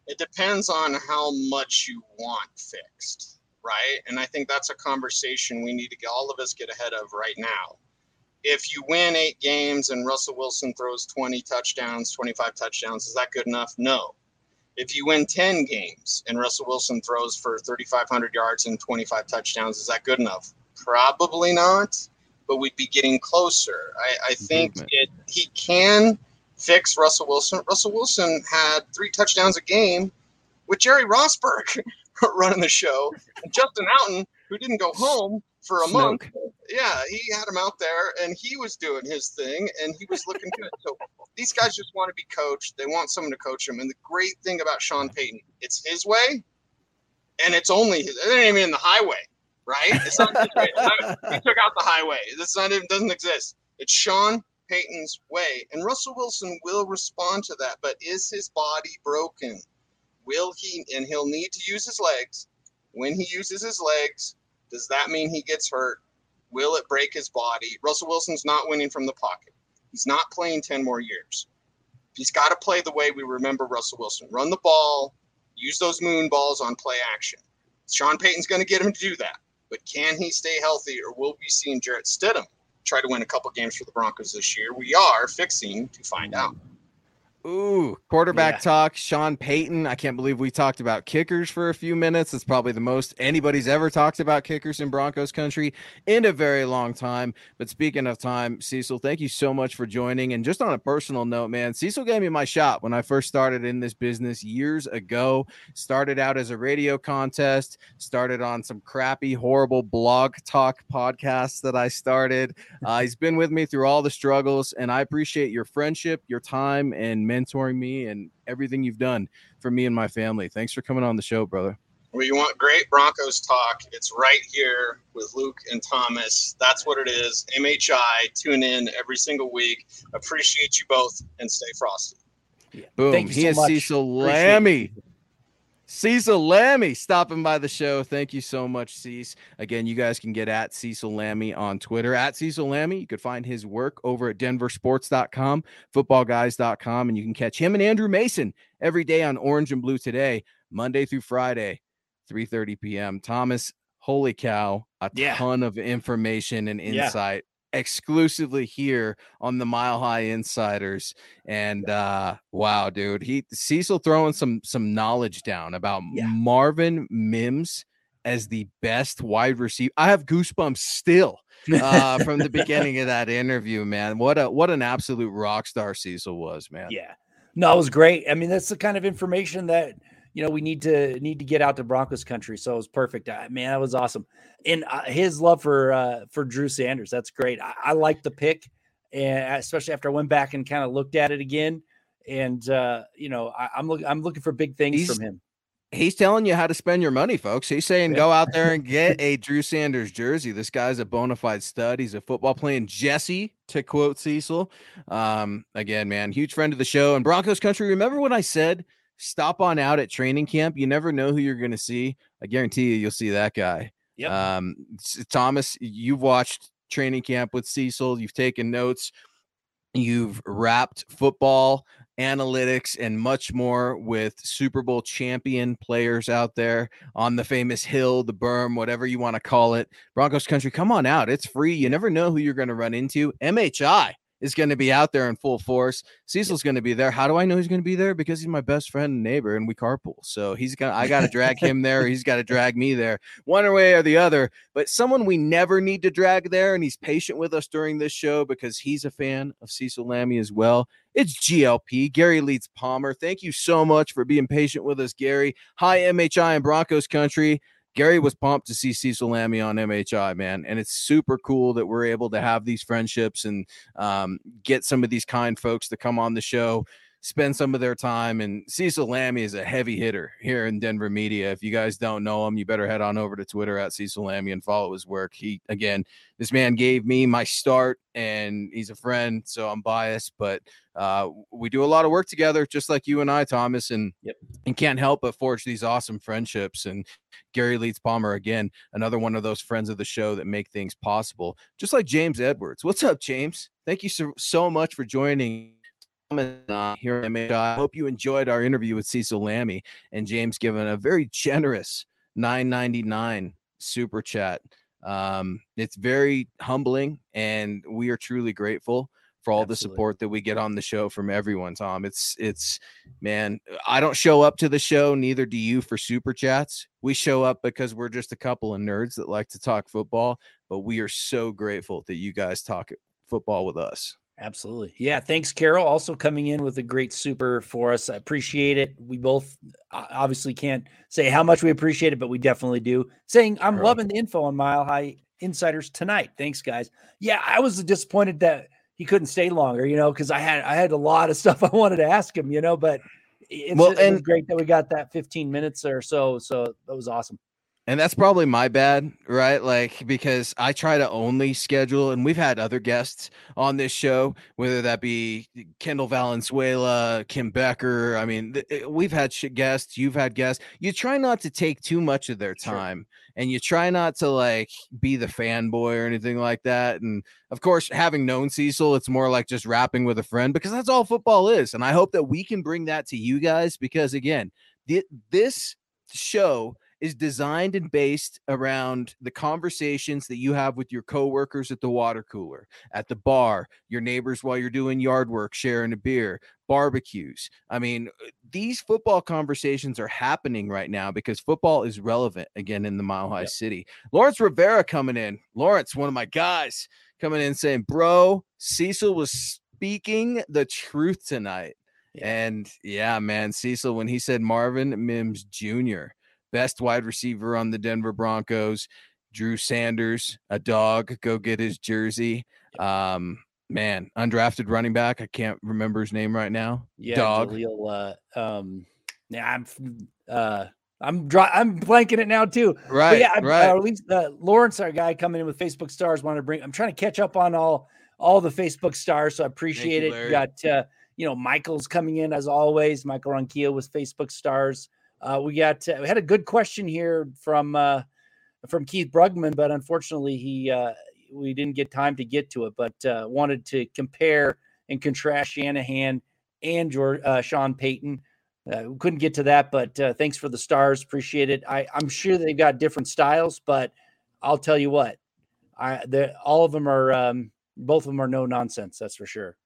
It depends on how much you want fixed right? And I think that's a conversation we need to get all of us get ahead of right now. If you win eight games and Russell Wilson throws 20 touchdowns, 25 touchdowns, is that good enough? No. If you win 10 games and Russell Wilson throws for 3,500 yards and 25 touchdowns, is that good enough? Probably not, but we'd be getting closer. I, I think it, he can fix Russell Wilson. Russell Wilson had three touchdowns a game with Jerry Rosburg. running the show. And Justin Outten, who didn't go home for a Snoke. month, yeah, he had him out there and he was doing his thing and he was looking good. So these guys just want to be coached. They want someone to coach them. And the great thing about Sean Payton, it's his way, and it's only his. It ain't even in the highway, right? It's not. He took out the highway. This not even doesn't exist. It's Sean Payton's way, and Russell Wilson will respond to that. But is his body broken? will he and he'll need to use his legs when he uses his legs does that mean he gets hurt will it break his body russell wilson's not winning from the pocket he's not playing 10 more years. He's got to play the way we remember russell wilson. Run the ball use those moon balls on play action. Sean payton's going to get him to do that but can he stay healthy or will we see jarrett stidham try to win a couple games for the broncos this year? We are fixing to find out Ooh, quarterback yeah. talk. Sean Payton. I can't believe we talked about kickers for a few minutes. It's probably the most anybody's ever talked about kickers in Broncos country in a very long time. But speaking of time, Cecil, thank you so much for joining. And just on a personal note, man, Cecil gave me my shot when I first started in this business years ago. Started out as a radio contest, started on some crappy, horrible blog talk podcasts that I started. Uh, he's been with me through all the struggles, and I appreciate your friendship, your time, and mentoring me and everything you've done for me and my family. Thanks for coming on the show, brother. Well, you want great Broncos talk? It's right here with Luke and Thomas. That's what it is. MHI, tune in every single week. Appreciate you both and stay frosty. Yeah. Boom. He so is much. Cecil Lammey. Cecil Lammey stopping by the show. Thank you so much, Cease. Again, you guys can get at Cecil Lammey on Twitter. At Cecil Lammey, you could find his work over at denversports.com, footballguys.com, and you can catch him and Andrew Mason every day on Orange and Blue today, Monday through Friday, 3:30 p.m. Thomas, holy cow, a yeah. ton of information and insight exclusively here on the Mile High Insiders. And uh wow, dude, he Cecil throwing some some knowledge down about yeah. Marvin Mims as the best wide receiver. I have goosebumps still uh from the beginning of that interview, man. What a what an absolute rock star Cecil was, man. Yeah. No, it was great. I mean, that's the kind of information that you know we need to need to get out to Broncos country. So it was perfect. Uh, man, that was awesome. And uh, his love for uh, for Drew Sanders, that's great. I, I like the pick. and especially after I went back and kind of looked at it again. And uh, you know, I, am looking I'm looking for big things He's- from him. He's telling you how to spend your money, folks. He's saying Yeah. go out there and get a Drew Sanders jersey. This guy's a bona fide stud. He's a football playing Jesse, to quote Cecil. Um, again, man, huge friend of the show and Broncos country. Remember when I said stop on out at training camp? You never know who you're going to see. I guarantee you, you'll see that guy. Yep. Um, Thomas, you've watched training camp with Cecil. You've taken notes. You've wrapped football analytics and much more with Super Bowl champion players out there on the famous hill, the berm, whatever you want to call it. Broncos country, come on out. It's free. You never know who you're going to run into. MHI is going to be out there in full force. Cecil's going to be there. How do I know he's going to be there? Because he's my best friend and neighbor and we carpool. So he's going to I got to drag him there. He's got to drag me there. One way or the other, but someone we never need to drag there and he's patient with us during this show because he's a fan of Cecil Lammey as well. It's GLP, Gary Leeds Palmer. Thank you so much for being patient with us, Gary. Hi, MHI and Broncos country. Gary was pumped to see Cecil Lammey on MHI, man. And it's super cool that we're able to have these friendships and um, get some of these kind folks to come on the show, spend some of their time. And Cecil Lammey is a heavy hitter here in Denver media. If you guys don't know him, you better head on over to Twitter at Cecil Lammey and follow his work. He, again, this man gave me my start and he's a friend, so I'm biased, but uh, we do a lot of work together, just like you and I, Thomas, and Yep. and can't help but forge these awesome friendships. And Gary Leeds Palmer, again, another one of those friends of the show that make things possible, just like James Edwards. What's up, James? Thank you so, so much for joining. Uh, Here at MHI. I hope you enjoyed our interview with Cecil Lammey and James Given a very generous 999 super chat. Um, it's very humbling, and we are truly grateful for all the support that we get on the show from everyone. Tom, it's it's man, I don't show up to the show, neither do you for super chats. We show up because we're just a couple of nerds that like to talk football, but we are so grateful that you guys talk football with us. Absolutely. Yeah. Thanks, Carol. Also coming in with a great super for us. I appreciate it. We both obviously can't say how much we appreciate it, but we definitely do. Saying, I'm loving the info on Mile High Insiders tonight. Thanks, guys. Yeah, I was disappointed that he couldn't stay longer, you know, because I had I had a lot of stuff I wanted to ask him, you know, but it's, Well, it was and- great that we got that 15 minutes or so. So that was awesome. And that's probably my bad, right? Like, because I try to only schedule, and we've had other guests on this show, whether that be Kendall Valenzuela, Kim Becker. I mean, th- eh, we've had sh- guests, you've had guests. You try not to take too much of their Sure. time and you try not to like be the fanboy or anything like that. And of course, having known Cecil, it's more like just rapping with a friend because that's all football is. And I hope that we can bring that to you guys because, again, thi- this show is designed and based around the conversations that you have with your coworkers at the water cooler, at the bar, your neighbors while you're doing yard work, sharing a beer, barbecues. I mean, uh, these football conversations are happening right now because football is relevant again in the Mile High Yep. City. Lawrence Rivera coming in. Lawrence, one of my guys, coming in saying, Bro, Cecil was speaking the truth tonight. And yeah, man, Cecil, when he said Marvin Mims Jr., best wide receiver on the Denver Broncos, Drew Sanders, a dog, go get his jersey. Um, man, undrafted running back. I can't remember his name right now. Yeah, dog. Jaleel, uh, um, yeah, I'm, uh, I'm dry, I'm blanking it now too. But Right, yeah, I, right. or at least uh, Lawrence, our guy coming in with Facebook stars, wanted to bring. I'm trying to catch up on all all the Facebook stars, so I appreciate it. You got uh, you know Michael's coming in as always. Michael Ronquillo with Facebook stars. Uh, we got uh, we had a good question here from uh, from Keith Brugman, but unfortunately he uh, we didn't get time to get to it. But uh, wanted to compare and contrast Shanahan and George, uh, Sean Payton. We couldn't get to that, but thanks for the stars. Appreciate it. I, I'm sure they've got different styles, but I'll tell you what, I all of them are um, both of them are no nonsense. That's for sure.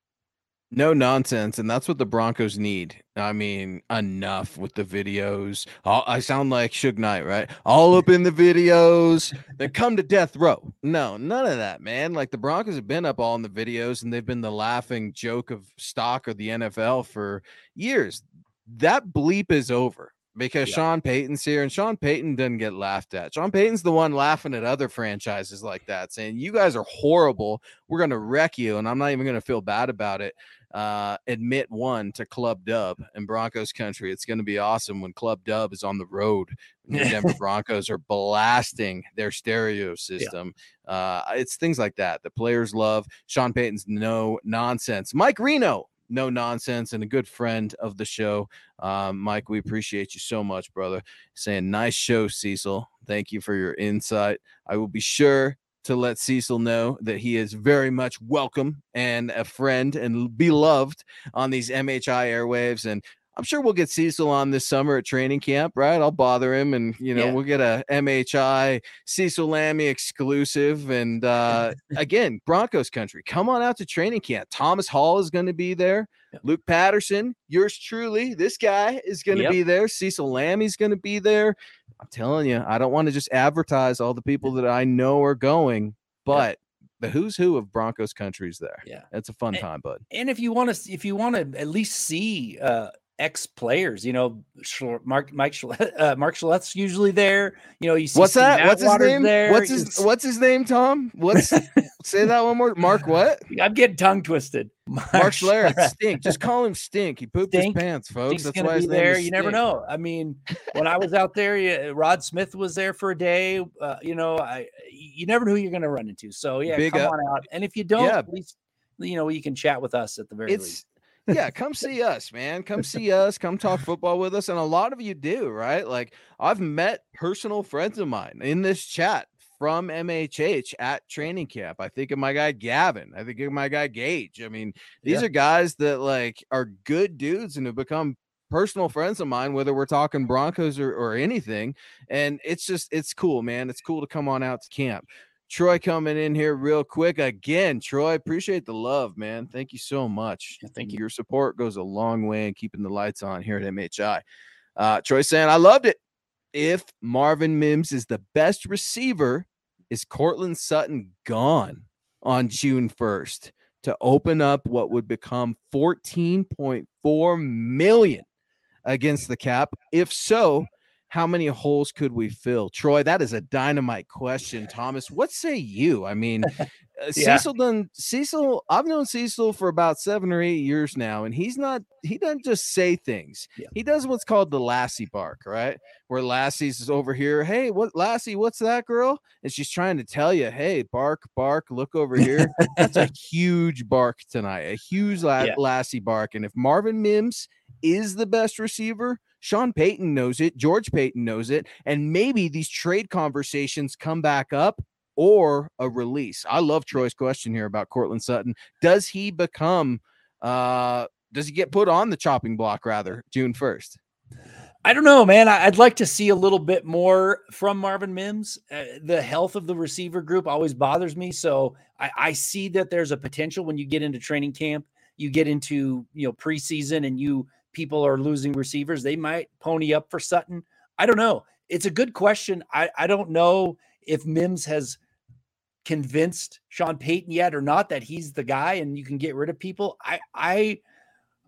No nonsense, and that's what the Broncos need. I mean, enough with the videos. All, I sound like Suge Knight, right? All up in the videos. Then come to death row. No, none of that, man. Like the Broncos have been up all in the videos, and they've been the laughing joke of stock of the NFL for years. That bleep is over. because Yeah. Sean Payton's here and Sean Payton doesn't get laughed at. Sean Payton's the one laughing at other franchises like that, saying, You guys are horrible. We're going to wreck you. And I'm not even going to feel bad about it. Uh, admit one to Club Dub in Broncos country. It's going to be awesome when Club Dub is on the road. and The Denver Broncos are blasting their stereo system. Uh, it's things like that. The players love Sean Payton's no nonsense. Mike Reno, no nonsense, and a good friend of the show. Um, Mike, we appreciate you so much, brother. Saying nice show, Cecil. Thank you for your insight. I will be sure to let Cecil know that he is very much welcome and a friend and beloved on these MHI airwaves. And I'm sure we'll get Cecil on this summer at training camp, right? I'll bother him and, you know, Yeah. we'll get a MHI Cecil Lammey exclusive. And uh, again, Broncos country, come on out to training camp. Thomas Hall is going to be there. Luke Patterson, yours truly, this guy is going to Yep. be there. Cecil Lammey's going to be there. I'm telling you, I don't want to just advertise all the people that I know are going, but the who's who of Broncos country is there. Yeah. It's a fun Eh, time, bud. And if you want to, if you want to at least see uh, ex players, you know, Mark Mike uh, Mark Schlett's usually there. You know, you see What's that? What's his name? There. What's his It's- What's his name? Tom? What's say that one more? Mark what? I'm getting tongue twisted. Mark Mark Schlereth. Stink. Just call him Stink. He pooped Stink. his pants, folks. Stink's That's why name there. You never know. I mean, when I was out there, Rod Smith was there for a day. Uh, you know, I you never know who you're going to run into. So yeah, Big come up. on out. And if you don't, Yeah. at least you know you can chat with us at the very least. Yeah, come see us, man. Come see us. Come talk football with us. And a lot of you do, right? Like I've met personal friends of mine in this chat from MHH at training camp. I think of my guy Gavin. I think of my guy Gage. I mean, these Yeah. are guys that like are good dudes and have become personal friends of mine, whether we're talking Broncos or, or anything. And it's just it's cool, man. It's cool to come on out to camp. Troy coming in here real quick again. Troy, appreciate the love, man. Thank you so much. Thank you. Your support goes a long way in keeping the lights on here at MHI. Uh, Troy saying, I loved it. If Marvin Mims is the best receiver, is Courtland Sutton gone on June 1st to open up what would become 14.4 million against the cap? If so, how many holes could we fill? Troy, that is a dynamite question. Thomas, what say you? I mean, uh, Yeah. Cecil done Cecil, I've known Cecil for about seven or eight years now, and he's not he doesn't just say things. Yeah. He does what's called the Lassie bark, right? Where Lassie's over here, hey, what Lassie, what's that girl? And she's trying to tell you, hey, bark, bark, look over here. That's a huge bark tonight, a huge la- Yeah. Lassie bark. And if Marvin Mims is the best receiver, Sean Payton knows it, George Paton knows it, and maybe these trade conversations come back up or a release. I love Troy's question here about Courtland Sutton. Does he become uh does he get put on the chopping block rather June 1st? I don't know, man. I'd like to see a little bit more from Marvin Mims. Uh, the health of the receiver group always bothers me, so I, I see that there's a potential when you get into training camp, you get into you know preseason, and you people are losing receivers. They might pony up for Sutton. I don't know. It's a good question. I I don't know if Mims has convinced Sean Payton yet or not that he's the guy and you can get rid of people. I I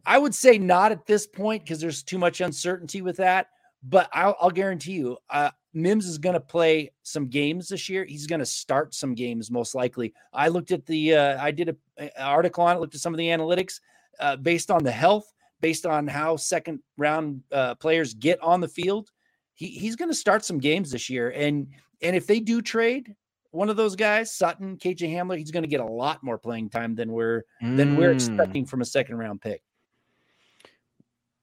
I would say not at this point because there's too much uncertainty with that. But I'll, I'll guarantee you, uh, Mims is going to play some games this year. He's going to start some games most likely. I looked at the, uh, I did a, a article on it, looked at some of the analytics uh, based on the health, based on how second round uh, players get on the field. He, he's going to start some games this year, and and if they do trade one of those guys, Sutton, KJ Hamler, he's going to get a lot more playing time than we're than we're Mm. expecting from a second round pick.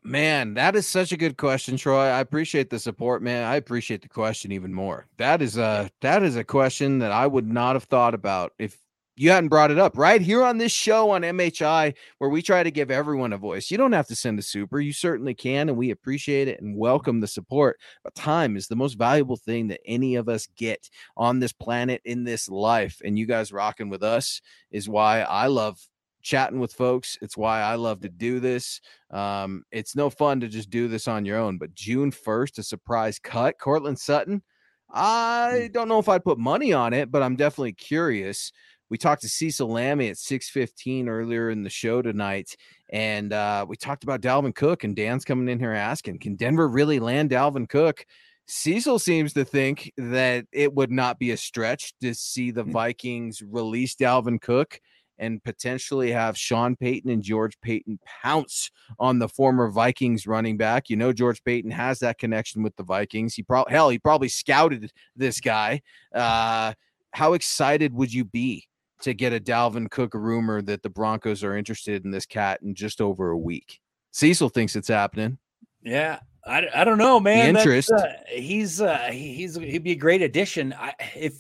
Man, that is such a good question, Troy. I appreciate the support, man. I appreciate the question even more. That is a that is a question that I would not have thought about if you hadn't brought it up right here on this show on MHI, where we try to give everyone a voice. You don't have to send a super, you certainly can, and we appreciate it and welcome the support. But time is the most valuable thing that any of us get on this planet in this life, and you guys rocking with us is why I love chatting with folks. It's why I love to do this. Um, it's no fun to just do this on your own, but June 1st, a surprise cut. Courtland Sutton, I don't know if I'd put money on it, but I'm definitely curious. We talked to Cecil Lammey at 6:15 earlier in the show tonight, and uh, we talked about Dalvin Cook. And Dan's coming in here asking, can Denver really land Dalvin Cook? Cecil seems to think that it would not be a stretch to see the Hmm. Vikings release Dalvin Cook and potentially have Sean Payton and George Paton pounce on the former Vikings running back. You know, George Paton has that connection with the Vikings. He probably hell, he probably scouted this guy. Uh, how excited would you be to get a Dalvin Cook rumor that the Broncos are interested in this cat in just over a week? Cecil thinks it's happening. Yeah, I, I don't know, man. That's, interest. uh, he's uh, he's he'd be a great addition. I, if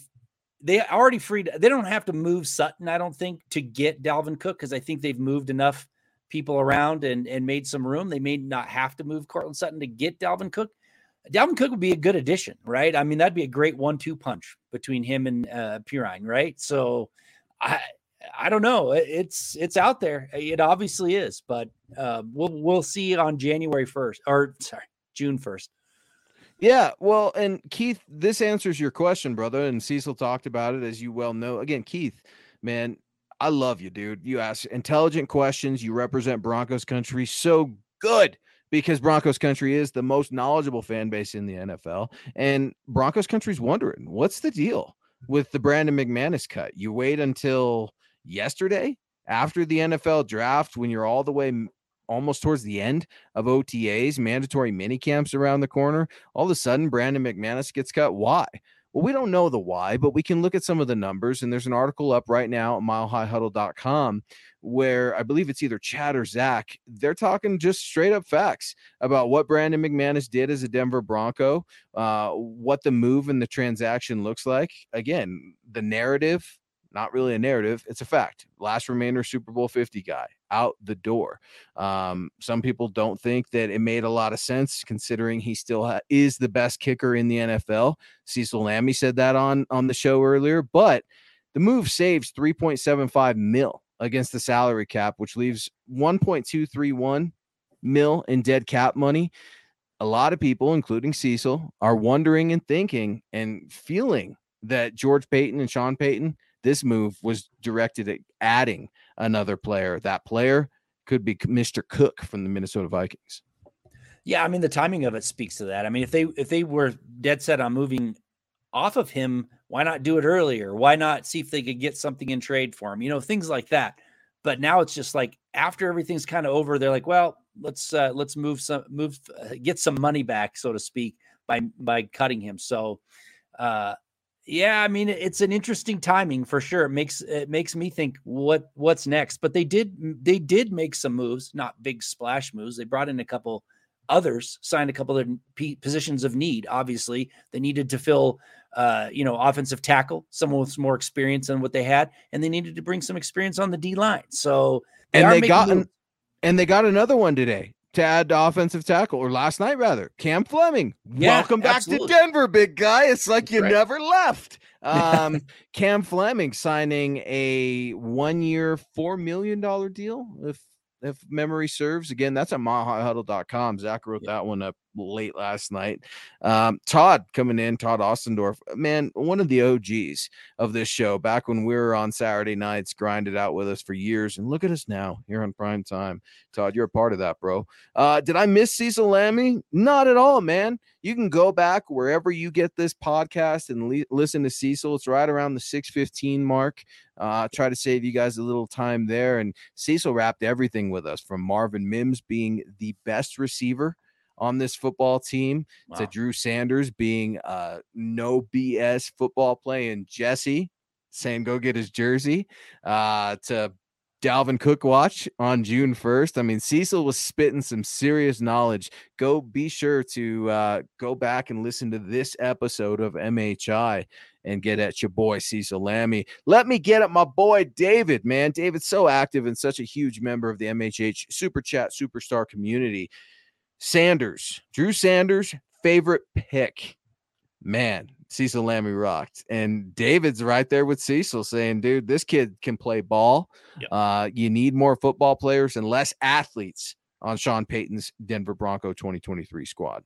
they already freed, they don't have to move Sutton. I don't think to get Dalvin Cook because I think they've moved enough people around and and made some room. They may not have to move Courtland Sutton to get Dalvin Cook. Dalvin Cook would be a good addition, right? I mean, that'd be a great one-two punch between him and uh, Perine, right? So, I I don't know. It's it's out there. It obviously is, but uh, we'll we'll see on January first or sorry June first. Yeah, well, and Keith, this answers your question, brother. And Cecil talked about it, as you well know. Again, Keith, man, I love you, dude. You ask intelligent questions. You represent Broncos country so good because Broncos country is the most knowledgeable fan base in the NFL. And Broncos country's wondering what's the deal with the Brandon McManus cut? You wait until yesterday after the NFL draft when you're all the way almost towards the end of OTAs, mandatory mini camps around the corner. All of a sudden, Brandon McManus gets cut. Why? Well, we don't know the why, but we can look at some of the numbers. And there's an article up right now at milehighhuddle.com where I believe it's either Chad or Zach. They're talking just straight up facts about what Brandon McManus did as a Denver Bronco, uh, what the move and the transaction looks like. Again, the narrative, not really a narrative, it's a fact. Last remainder Super Bowl 50 guy out the door. Um, some people don't think that it made a lot of sense considering he still ha- is the best kicker in the NFL. Cecil Lammey said that on on the show earlier, but the move saves 3.75 mil against the salary cap, which leaves 1.231 mil in dead cap money. A lot of people, including Cecil, are wondering and thinking and feeling that George Paton and Sean Payton, this move was directed at adding another player. That player could be Mr. Cook from the Minnesota Vikings. Yeah, I mean the timing of it speaks to that. I mean, if they if they were dead set on moving off of him, why not do it earlier? Why not see if they could get something in trade for him? You know, things like that. But now it's just like after everything's kind of over, they're like, well, let's uh, let's move some move uh, get some money back, so to speak, by by cutting him. So, uh, yeah, I mean it's an interesting timing for sure. It makes it makes me think what what's next. But they did they did make some moves, not big splash moves. They brought in a couple others signed a couple of positions of need. Obviously, they needed to fill, uh, you know, offensive tackle, someone with more experience than what they had, and they needed to bring some experience on the D line. So, and they got an, and they got another one today to add to offensive tackle, or last night rather. Cam Fleming, Yeah, welcome back absolutely. to Denver, big guy. It's like you Right. never left. Um, Cam Fleming signing a one-year, four million dollar deal, if if memory serves. Again, that's at milehighhuddle.com. Zach wrote that one up late last night. Um, Todd coming in, Todd Ostendorf, man, one of the OGs of this show back when we were on Saturday nights, grinded out with us for years. And look at us now here on prime time. Todd, you're a part of that, bro. Uh, did I miss Cecil Lammey? Not at all, man. You can go back wherever you get this podcast and le- listen to Cecil. It's right around the 615 mark. Uh, try to save you guys a little time there. And Cecil wrapped everything with us from Marvin Mims being the best receiver on this football team to Drew Sanders being uh no BS football playing Jesse saying go get his jersey uh to Dalvin Cook watch on June 1st. I mean, Cecil was spitting some serious knowledge. Go be sure to uh, go back and listen to this episode of MHI and get at your boy Cecil Lammey. Let me get at my boy David, man. David's so active and such a huge member of the MHH Super Chat Superstar community. Sanders, Drew Sanders, favorite pick. Man, Cecil Lammey rocked. And David's right there with Cecil saying, dude, this kid can play ball. Yep. Uh, you need more football players and less athletes on Sean Payton's Denver Bronco 2023 squad.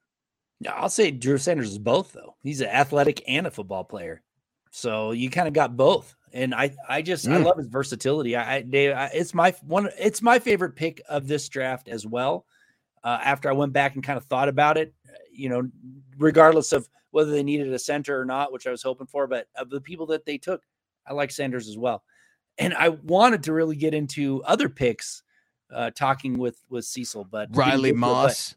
Yeah, I'll say Drew Sanders is both though. He's an athletic and a football player. So you kind of got both. And I, I just, mm. I love his versatility. I, I Dave, I, it's my one, it's my favorite pick of this draft as well. Uh, after I went back and kind of thought about it, you know, regardless of whether they needed a center or not, which I was hoping for, but of the people that they took, I like Sanders as well. And I wanted to really get into other picks, uh, talking with with Cecil, but Riley Moss.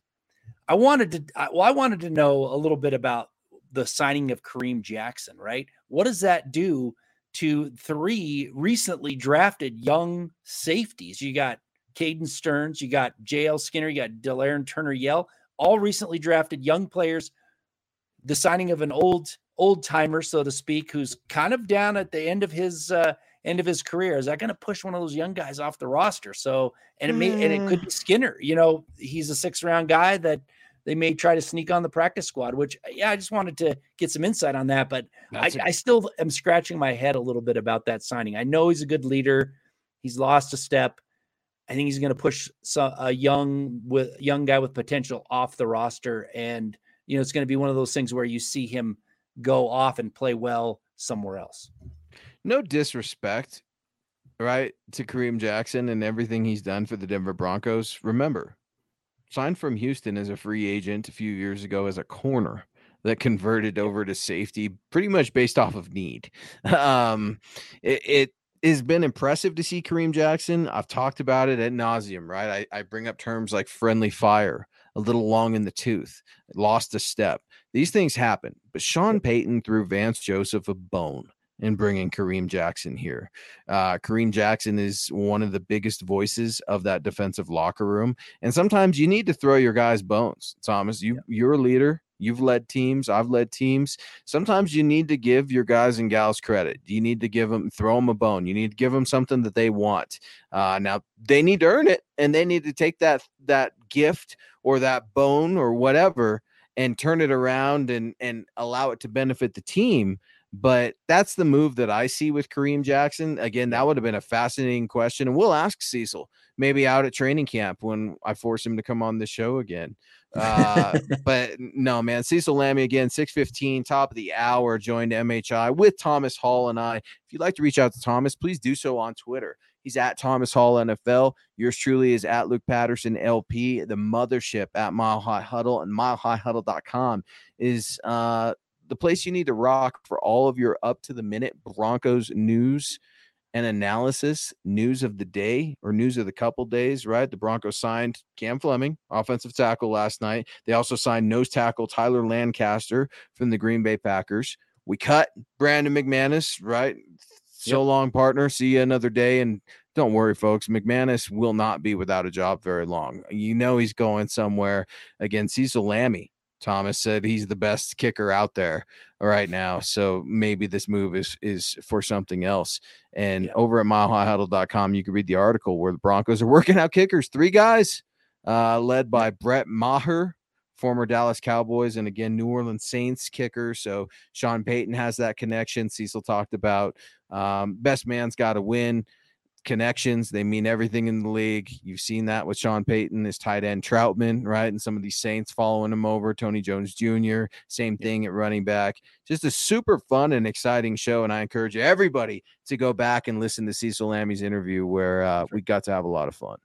I wanted to, I, well, I wanted to know a little bit about the signing of Kareem Jackson, right? What does that do to three recently drafted young safeties? You got Caden Sterns, you got JL Skinner, you got Delarrin Turner Yell, all recently drafted young players. The signing of an old old timer, so to speak, who's kind of down at the end of his uh, end of his career. Is that going to push one of those young guys off the roster? So, and it may, and it could be Skinner. You know, he's a six round guy that they may try to sneak on the practice squad, which, yeah, I just wanted to get some insight on that. But I, a- I still am scratching my head a little bit about that signing. I know he's a good leader, he's lost a step. I think he's going to push a young with young guy with potential off the roster, and you know it's going to be one of those things where you see him go off and play well somewhere else. No disrespect, right, to Kareem Jackson and everything he's done for the Denver Broncos. Remember, signed from Houston as a free agent a few years ago as a corner that converted over to safety pretty much based off of need. Um, it, it has been impressive to see Kareem Jackson. I've talked about it at nauseum, right? I, I bring up terms like friendly fire, a little long in the tooth, lost a step. These things happen. But Sean Payton threw Vance Joseph a bone in bringing Kareem Jackson here. Uh, Kareem Jackson is one of the biggest voices of that defensive locker room, and sometimes you need to throw your guys bones. Thomas, you you're a leader. You've led teams. I've led teams. Sometimes you need to give your guys and gals credit. You need to give them, throw them a bone. You need to give them something that they want. Uh, now they need to earn it, and they need to take that that gift or that bone or whatever and turn it around and and allow it to benefit the team. But that's the move that I see with Kareem Jackson. Again, that would have been a fascinating question. And we'll ask Cecil maybe out at training camp when I force him to come on the show again. Uh, but no, man, Cecil Lammey again, 615, top of the hour, joined MHI with Thomas Hall and I. If you'd like to reach out to Thomas, please do so on Twitter. He's at Thomas Hall NFL. Yours truly is at Luke Patterson LP. The mothership at Mile High Huddle and milehighhuddle.com is uh the place you need to rock for all of your up to the minute Broncos news and analysis, news of the day or news of the couple days, right? The Broncos signed Cam Fleming, offensive tackle last night. They also signed nose tackle Tyler Lancaster from the Green Bay Packers. We cut Brandon McManus, right? So yep. long, partner. See you another day. And don't worry, folks. McManus will not be without a job very long. You know he's going somewhere. Again, Cecil Lammey Thomas said he's the best kicker out there right now. So maybe this move is is for something else. And yeah. over at milehighhuddle.com, you can read the article where the Broncos are working out kickers. Three guys, uh, led by Brett Maher, former Dallas Cowboys and again New Orleans Saints kicker. So Sean Payton has that connection. Cecil talked about um, best man's got to win connections. They mean everything in the league. You've seen that with Sean Payton, his tight end Trautman, right? And some of these Saints following him over, Tony Jones Jr., same thing at running back. Just a super fun and exciting show. And I encourage everybody to go back and listen to Cecil Lammey's interview where uh, we got to have a lot of fun.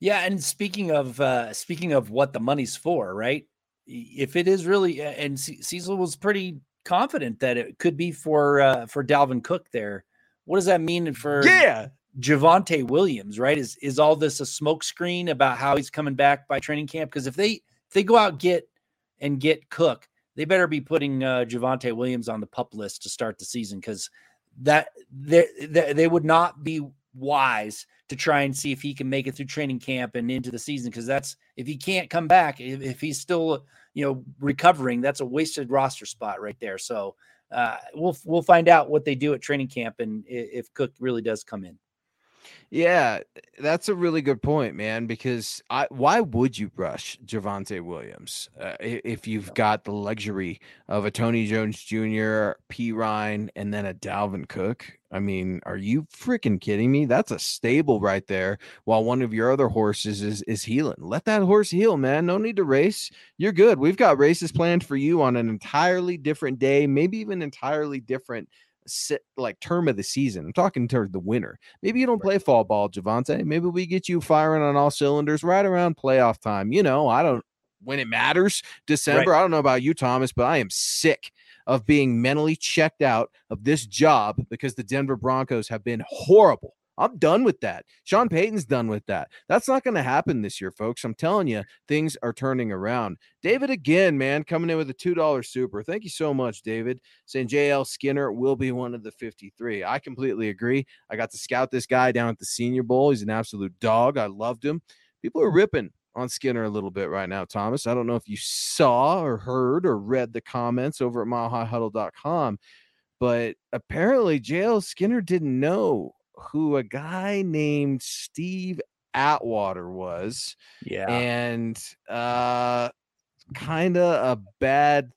Yeah, and speaking of uh speaking of what the money's for, right? If it is really and Cecil was pretty confident that it could be for uh for Dalvin Cook there what does that mean for yeah Javonte Williams? Right? Is is all this a smokescreen about how he's coming back by training camp? Because if they if they go out get and get Cook, they better be putting uh, Javonte Williams on the pup list to start the season because that they, they they would not be wise to try and see if he can make it through training camp and into the season because that's if he can't come back if, if he's still you know recovering that's a wasted roster spot right there so uh, we'll we'll find out what they do at training camp and if Cook really does come in. Yeah, that's a really good point, man. Because I, why would you rush Javonte Williams uh, if you've got the luxury of a Tony Jones Jr., Perine, and then a Dalvin Cook? I mean, are you freaking kidding me? That's a stable right there. While one of your other horses is is healing. Let that horse heal, man. No need to race. You're good. We've got races planned for you on an entirely different day, maybe even entirely different like term of the season. I'm talking to the winter. Maybe you don't play fall ball, Javonte. Maybe we get you firing on all cylinders right around playoff time. You know, I don't when it matters, December. Right. I don't know about you, Thomas, but I am sick of being mentally checked out of this job because the Denver Broncos have been horrible I'm done with that. Sean Payton's done with that. That's not going to happen this year, folks. I'm telling you, things are turning around. David, again, man, coming in with a $2 super. Thank you so much, David. Saying JL Skinner will be one of the 53. I completely agree. I got to scout this guy down at the Senior Bowl. He's an absolute dog. I loved him. People are ripping on Skinner a little bit right now, Thomas. I don't know if you saw or heard or read the comments over at milehighhuddle.com, but apparently JL Skinner didn't know who a guy named Steve Atwater was. Yeah. And uh kind of a bad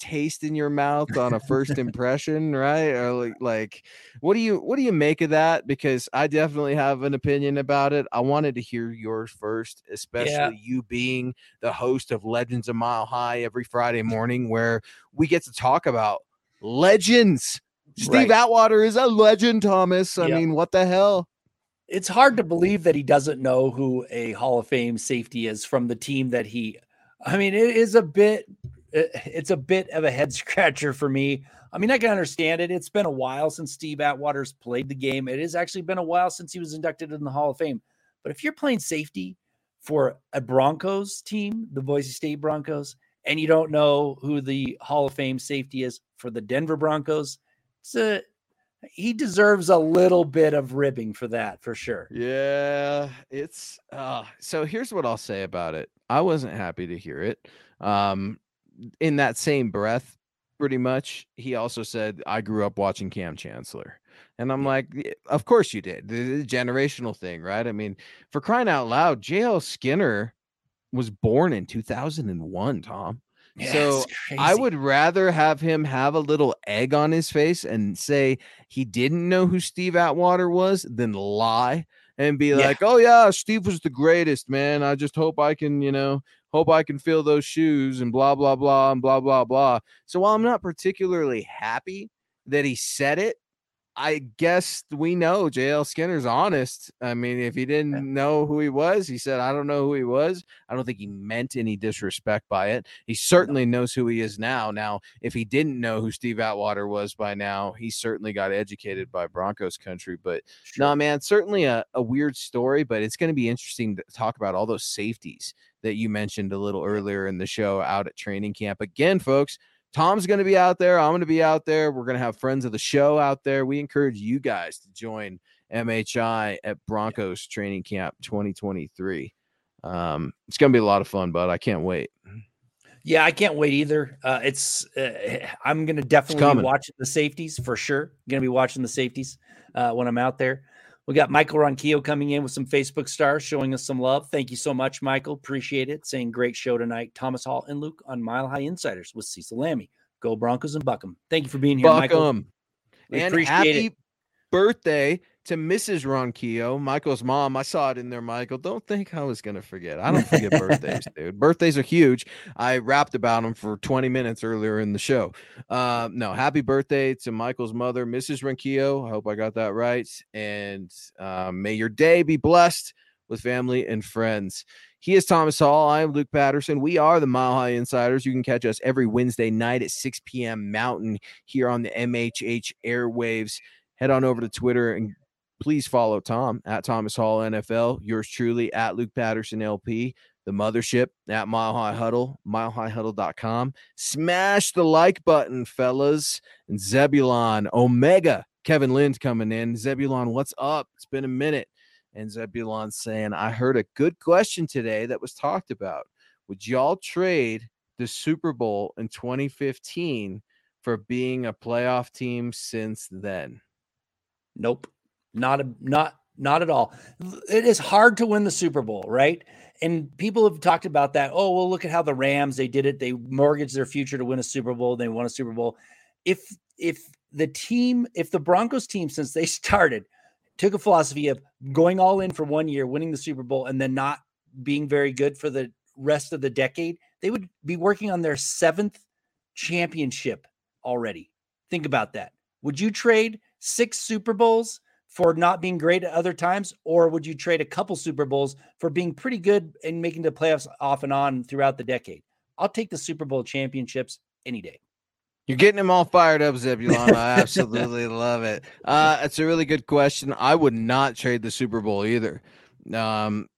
taste in your mouth on a first impression, right? Or like, like what do you what do you make of that? Because I definitely have an opinion about it. I wanted to hear yours first, especially yeah. you being the host of Legends a Mile High every Friday morning, where we get to talk about legends Steve right. Atwater is a legend, Thomas. I yep. mean, what the hell? It's hard to believe that he doesn't know who a Hall of Fame safety is from the team that he. I mean, it is a bit. It's a bit of a head scratcher for me. I mean, I can understand it. It's been a while since Steve Atwater's played the game. It has actually been a while since he was inducted in the Hall of Fame. But if you're playing safety for a Broncos team, the Boise State Broncos, and you don't know who the Hall of Fame safety is for the Denver Broncos, a he deserves a little bit of ribbing for that for sure. Yeah, it's uh so here's what I'll say about it. I wasn't happy to hear it. Um in that same breath, pretty much, he also said, I grew up watching Kam Chancellor. And I'm like, of course you did. The, the generational thing, right? I mean, for crying out loud, JL Skinner was born in 2001, Tom. Yeah, so I would rather have him have a little egg on his face and say he didn't know who Steve Atwater was than lie and be yeah. like, "Oh yeah, Steve was the greatest, man. I just hope I can, you know, hope I can fill those shoes and blah blah blah and blah blah blah." So while I'm not particularly happy that he said it, I guess we know JL Skinner's honest. I mean, if he didn't yeah. know who he was, he said, I don't know who he was. I don't think he meant any disrespect by it. He certainly no. knows who he is now. Now, if he didn't know who Steve Atwater was by now, he certainly got educated by Broncos country. But sure. no, man, certainly a, a weird story, but it's going to be interesting to talk about all those safeties that you mentioned a little earlier in the show out at training camp. Again, folks, Tom's going to be out there. I'm going to be out there. We're going to have friends of the show out there. We encourage you guys to join MHI at Broncos Training Camp 2023. Um, it's going to be a lot of fun, but I can't wait. Yeah, I can't wait either. Uh, it's uh, I'm going to definitely be watching the safeties for sure. Going to be watching the safeties uh, when I'm out there. We got Michael Ronquillo coming in with some Facebook stars showing us some love. Thank you so much, Michael. Appreciate it. Saying great show tonight. Thomas Hall and Luke on Mile High Insiders with Cecil Lammey. Go Broncos and BuckEm. Thank you for being here, BuckEm. Michael. We and happy it. birthday to Mrs. Ronquillo, Michael's mom. I saw it in there, Michael. Don't think I was going to forget. I don't forget birthdays, dude. Birthdays are huge. I rapped about them for 20 minutes earlier in the show. Uh, no, happy birthday to Michael's mother, Mrs. Ronquillo. I hope I got that right. And uh, may your day be blessed with family and friends. He is Thomas Hall. I am Luke Patterson. We are the Mile High Insiders. You can catch us every Wednesday night at 6 p.m. Mountain here on the MHH airwaves. Head on over to Twitter and please follow Tom at Thomas Hall NFL, yours truly at Luke Patterson LP, the mothership at Mile High Huddle, milehighhuddle.com. Smash the like button, fellas. And Zebulon Omega, Kevin Lind coming in. Zebulon, what's up? It's been a minute. And Zebulon saying, I heard a good question today that was talked about. Would y'all trade the Super Bowl in 2015 for being a playoff team since then? Nope not a not not at all. It is hard to win the Super Bowl, right? And people have talked about that. Oh, well, look at how the Rams they did it. They mortgaged their future to win a Super Bowl. They won a Super Bowl. If if the team, if the Broncos team since they started took a philosophy of going all in for one year, winning the Super Bowl, and then not being very good for the rest of the decade, they would be working on their seventh championship already. Think about that. Would you trade six Super Bowls for not being great at other times, or would you trade a couple Super Bowls for being pretty good and making the playoffs off and on throughout the decade? I'll take the Super Bowl championships any day. You're getting him all fired up, Zebulon. I absolutely love it. Uh, it's a really good question. I would not trade the Super Bowl either. Um,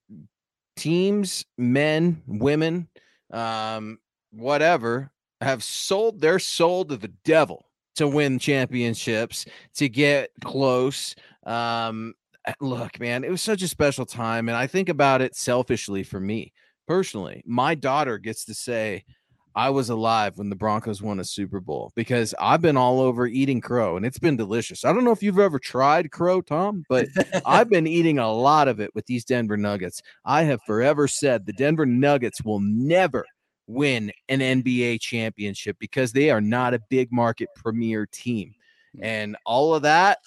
teams, men, women, um, whatever, have sold their soul to the devil to win championships, to get close. Um, look, man, it was such a special time. And I think about it selfishly for me personally. My daughter gets to say, I was alive when the Broncos won a Super Bowl because I've been all over eating crow and it's been delicious. I don't know if you've ever tried crow, Tom, but I've been eating a lot of it with these Denver Nuggets. I have forever said the Denver Nuggets will never win an NBA championship because they are not a big market premier team. Hmm. And all of that,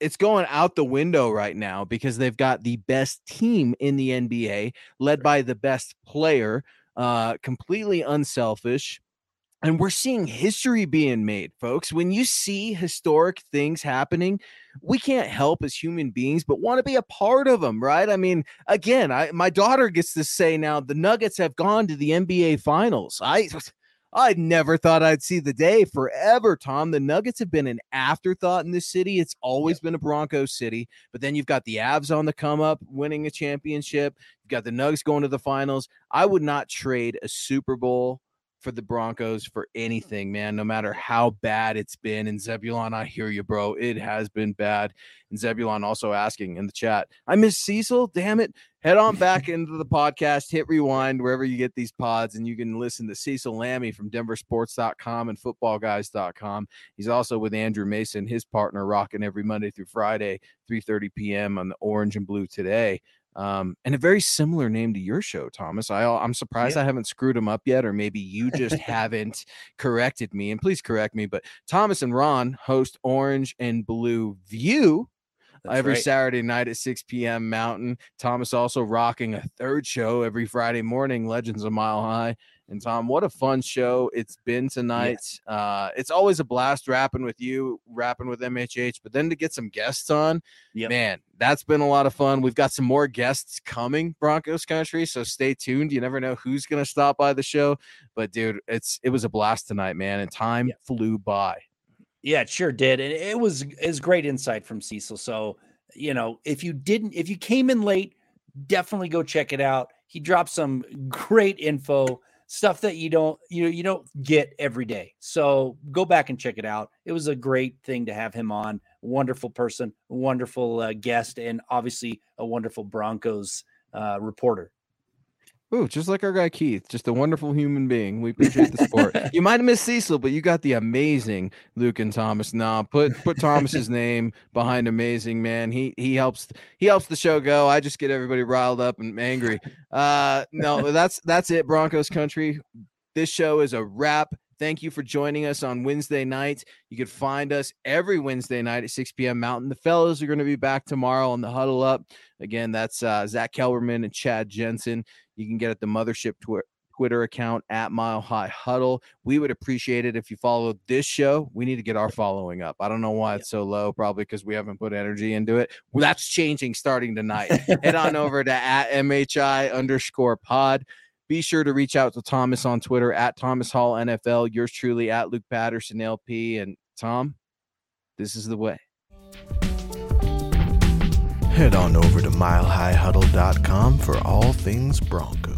it's going out the window right now because they've got the best team in the NBA, led by the best player uh, completely unselfish. And we're seeing history being made, folks. When you see historic things happening, we can't help as human beings, but want to be a part of them, right? I mean, again, I my daughter gets to say now the Nuggets have gone to the NBA Finals. I I never thought I'd see the day forever, Tom. The Nuggets have been an afterthought in this city. It's always been a Broncos city, but then you've got the Avs on the come up, winning a championship. You've got the Nuggets going to the finals. I would not trade a Super Bowl for the Broncos for mm-hmm. anything, man, no matter how bad it's been. And Zebulon, I hear you, bro. It has been bad. And Zebulon also asking in the chat, I miss Cecil. Damn it. Head on back into the podcast, hit rewind wherever you get these pods, and you can listen to Cecil Lammey from denversports.com and footballguys.com. He's also with Andrew Mason, his partner, rocking every Monday through Friday, 3:30 p.m. on the Orange and Blue today. Um, and a very similar name to your show, Thomas. I, I'm surprised I haven't screwed him up yet, or maybe you just haven't corrected me. And please correct me. But Thomas and Ron host Orange and Blue View that's every right. Saturday night at 6 p.m. Mountain. Thomas also rocking a third show every Friday morning, Legends of Mile High. And Tom, what a fun show it's been tonight. Yeah. Uh, it's always a blast rapping with you, rapping with MHH, but then to get some guests on, yep. man, that's been a lot of fun. We've got some more guests coming, Broncos country, so stay tuned. You never know who's gonna stop by the show, but dude, it's it was a blast tonight, man, and time yep. flew by. Yeah, it sure did, and it was is great insight from Cecil. So you know, if you didn't, if you came in late, definitely go check it out. He dropped some great info stuff that you don't you know you don't get every day. So go back and check it out. It was a great thing to have him on. Wonderful person, wonderful uh, guest, and obviously a wonderful Broncos uh, reporter. Ooh, just like our guy Keith, just a wonderful human being. We appreciate the support. you might have missed Cecil, but you got the amazing Luke and Thomas. Now put put Thomas's name behind amazing man. He he helps he helps the show go. I just get everybody riled up and angry. Uh no, that's that's it, Broncos country. This show is a wrap. Thank you for joining us on Wednesday night. You can find us every Wednesday night at 6 p.m. Mountain. The fellows are going to be back tomorrow on the huddle up. Again, that's uh, Zack Kelberman and Chad Jensen. You can get at the Mothership tw- Twitter account at Mile High Huddle. We would appreciate it if you followed this show. We need to get our following up. I don't know why it's so low, probably because we haven't put energy into it. Well, that's changing starting tonight. Head on over to at MHI underscore pod. Be sure to reach out to Thomas on Twitter at Thomas Hall NFL. Yours truly at Luke Patterson LP. And Tom, this is the way. Head on over to milehighhuddle.com for all things Broncos.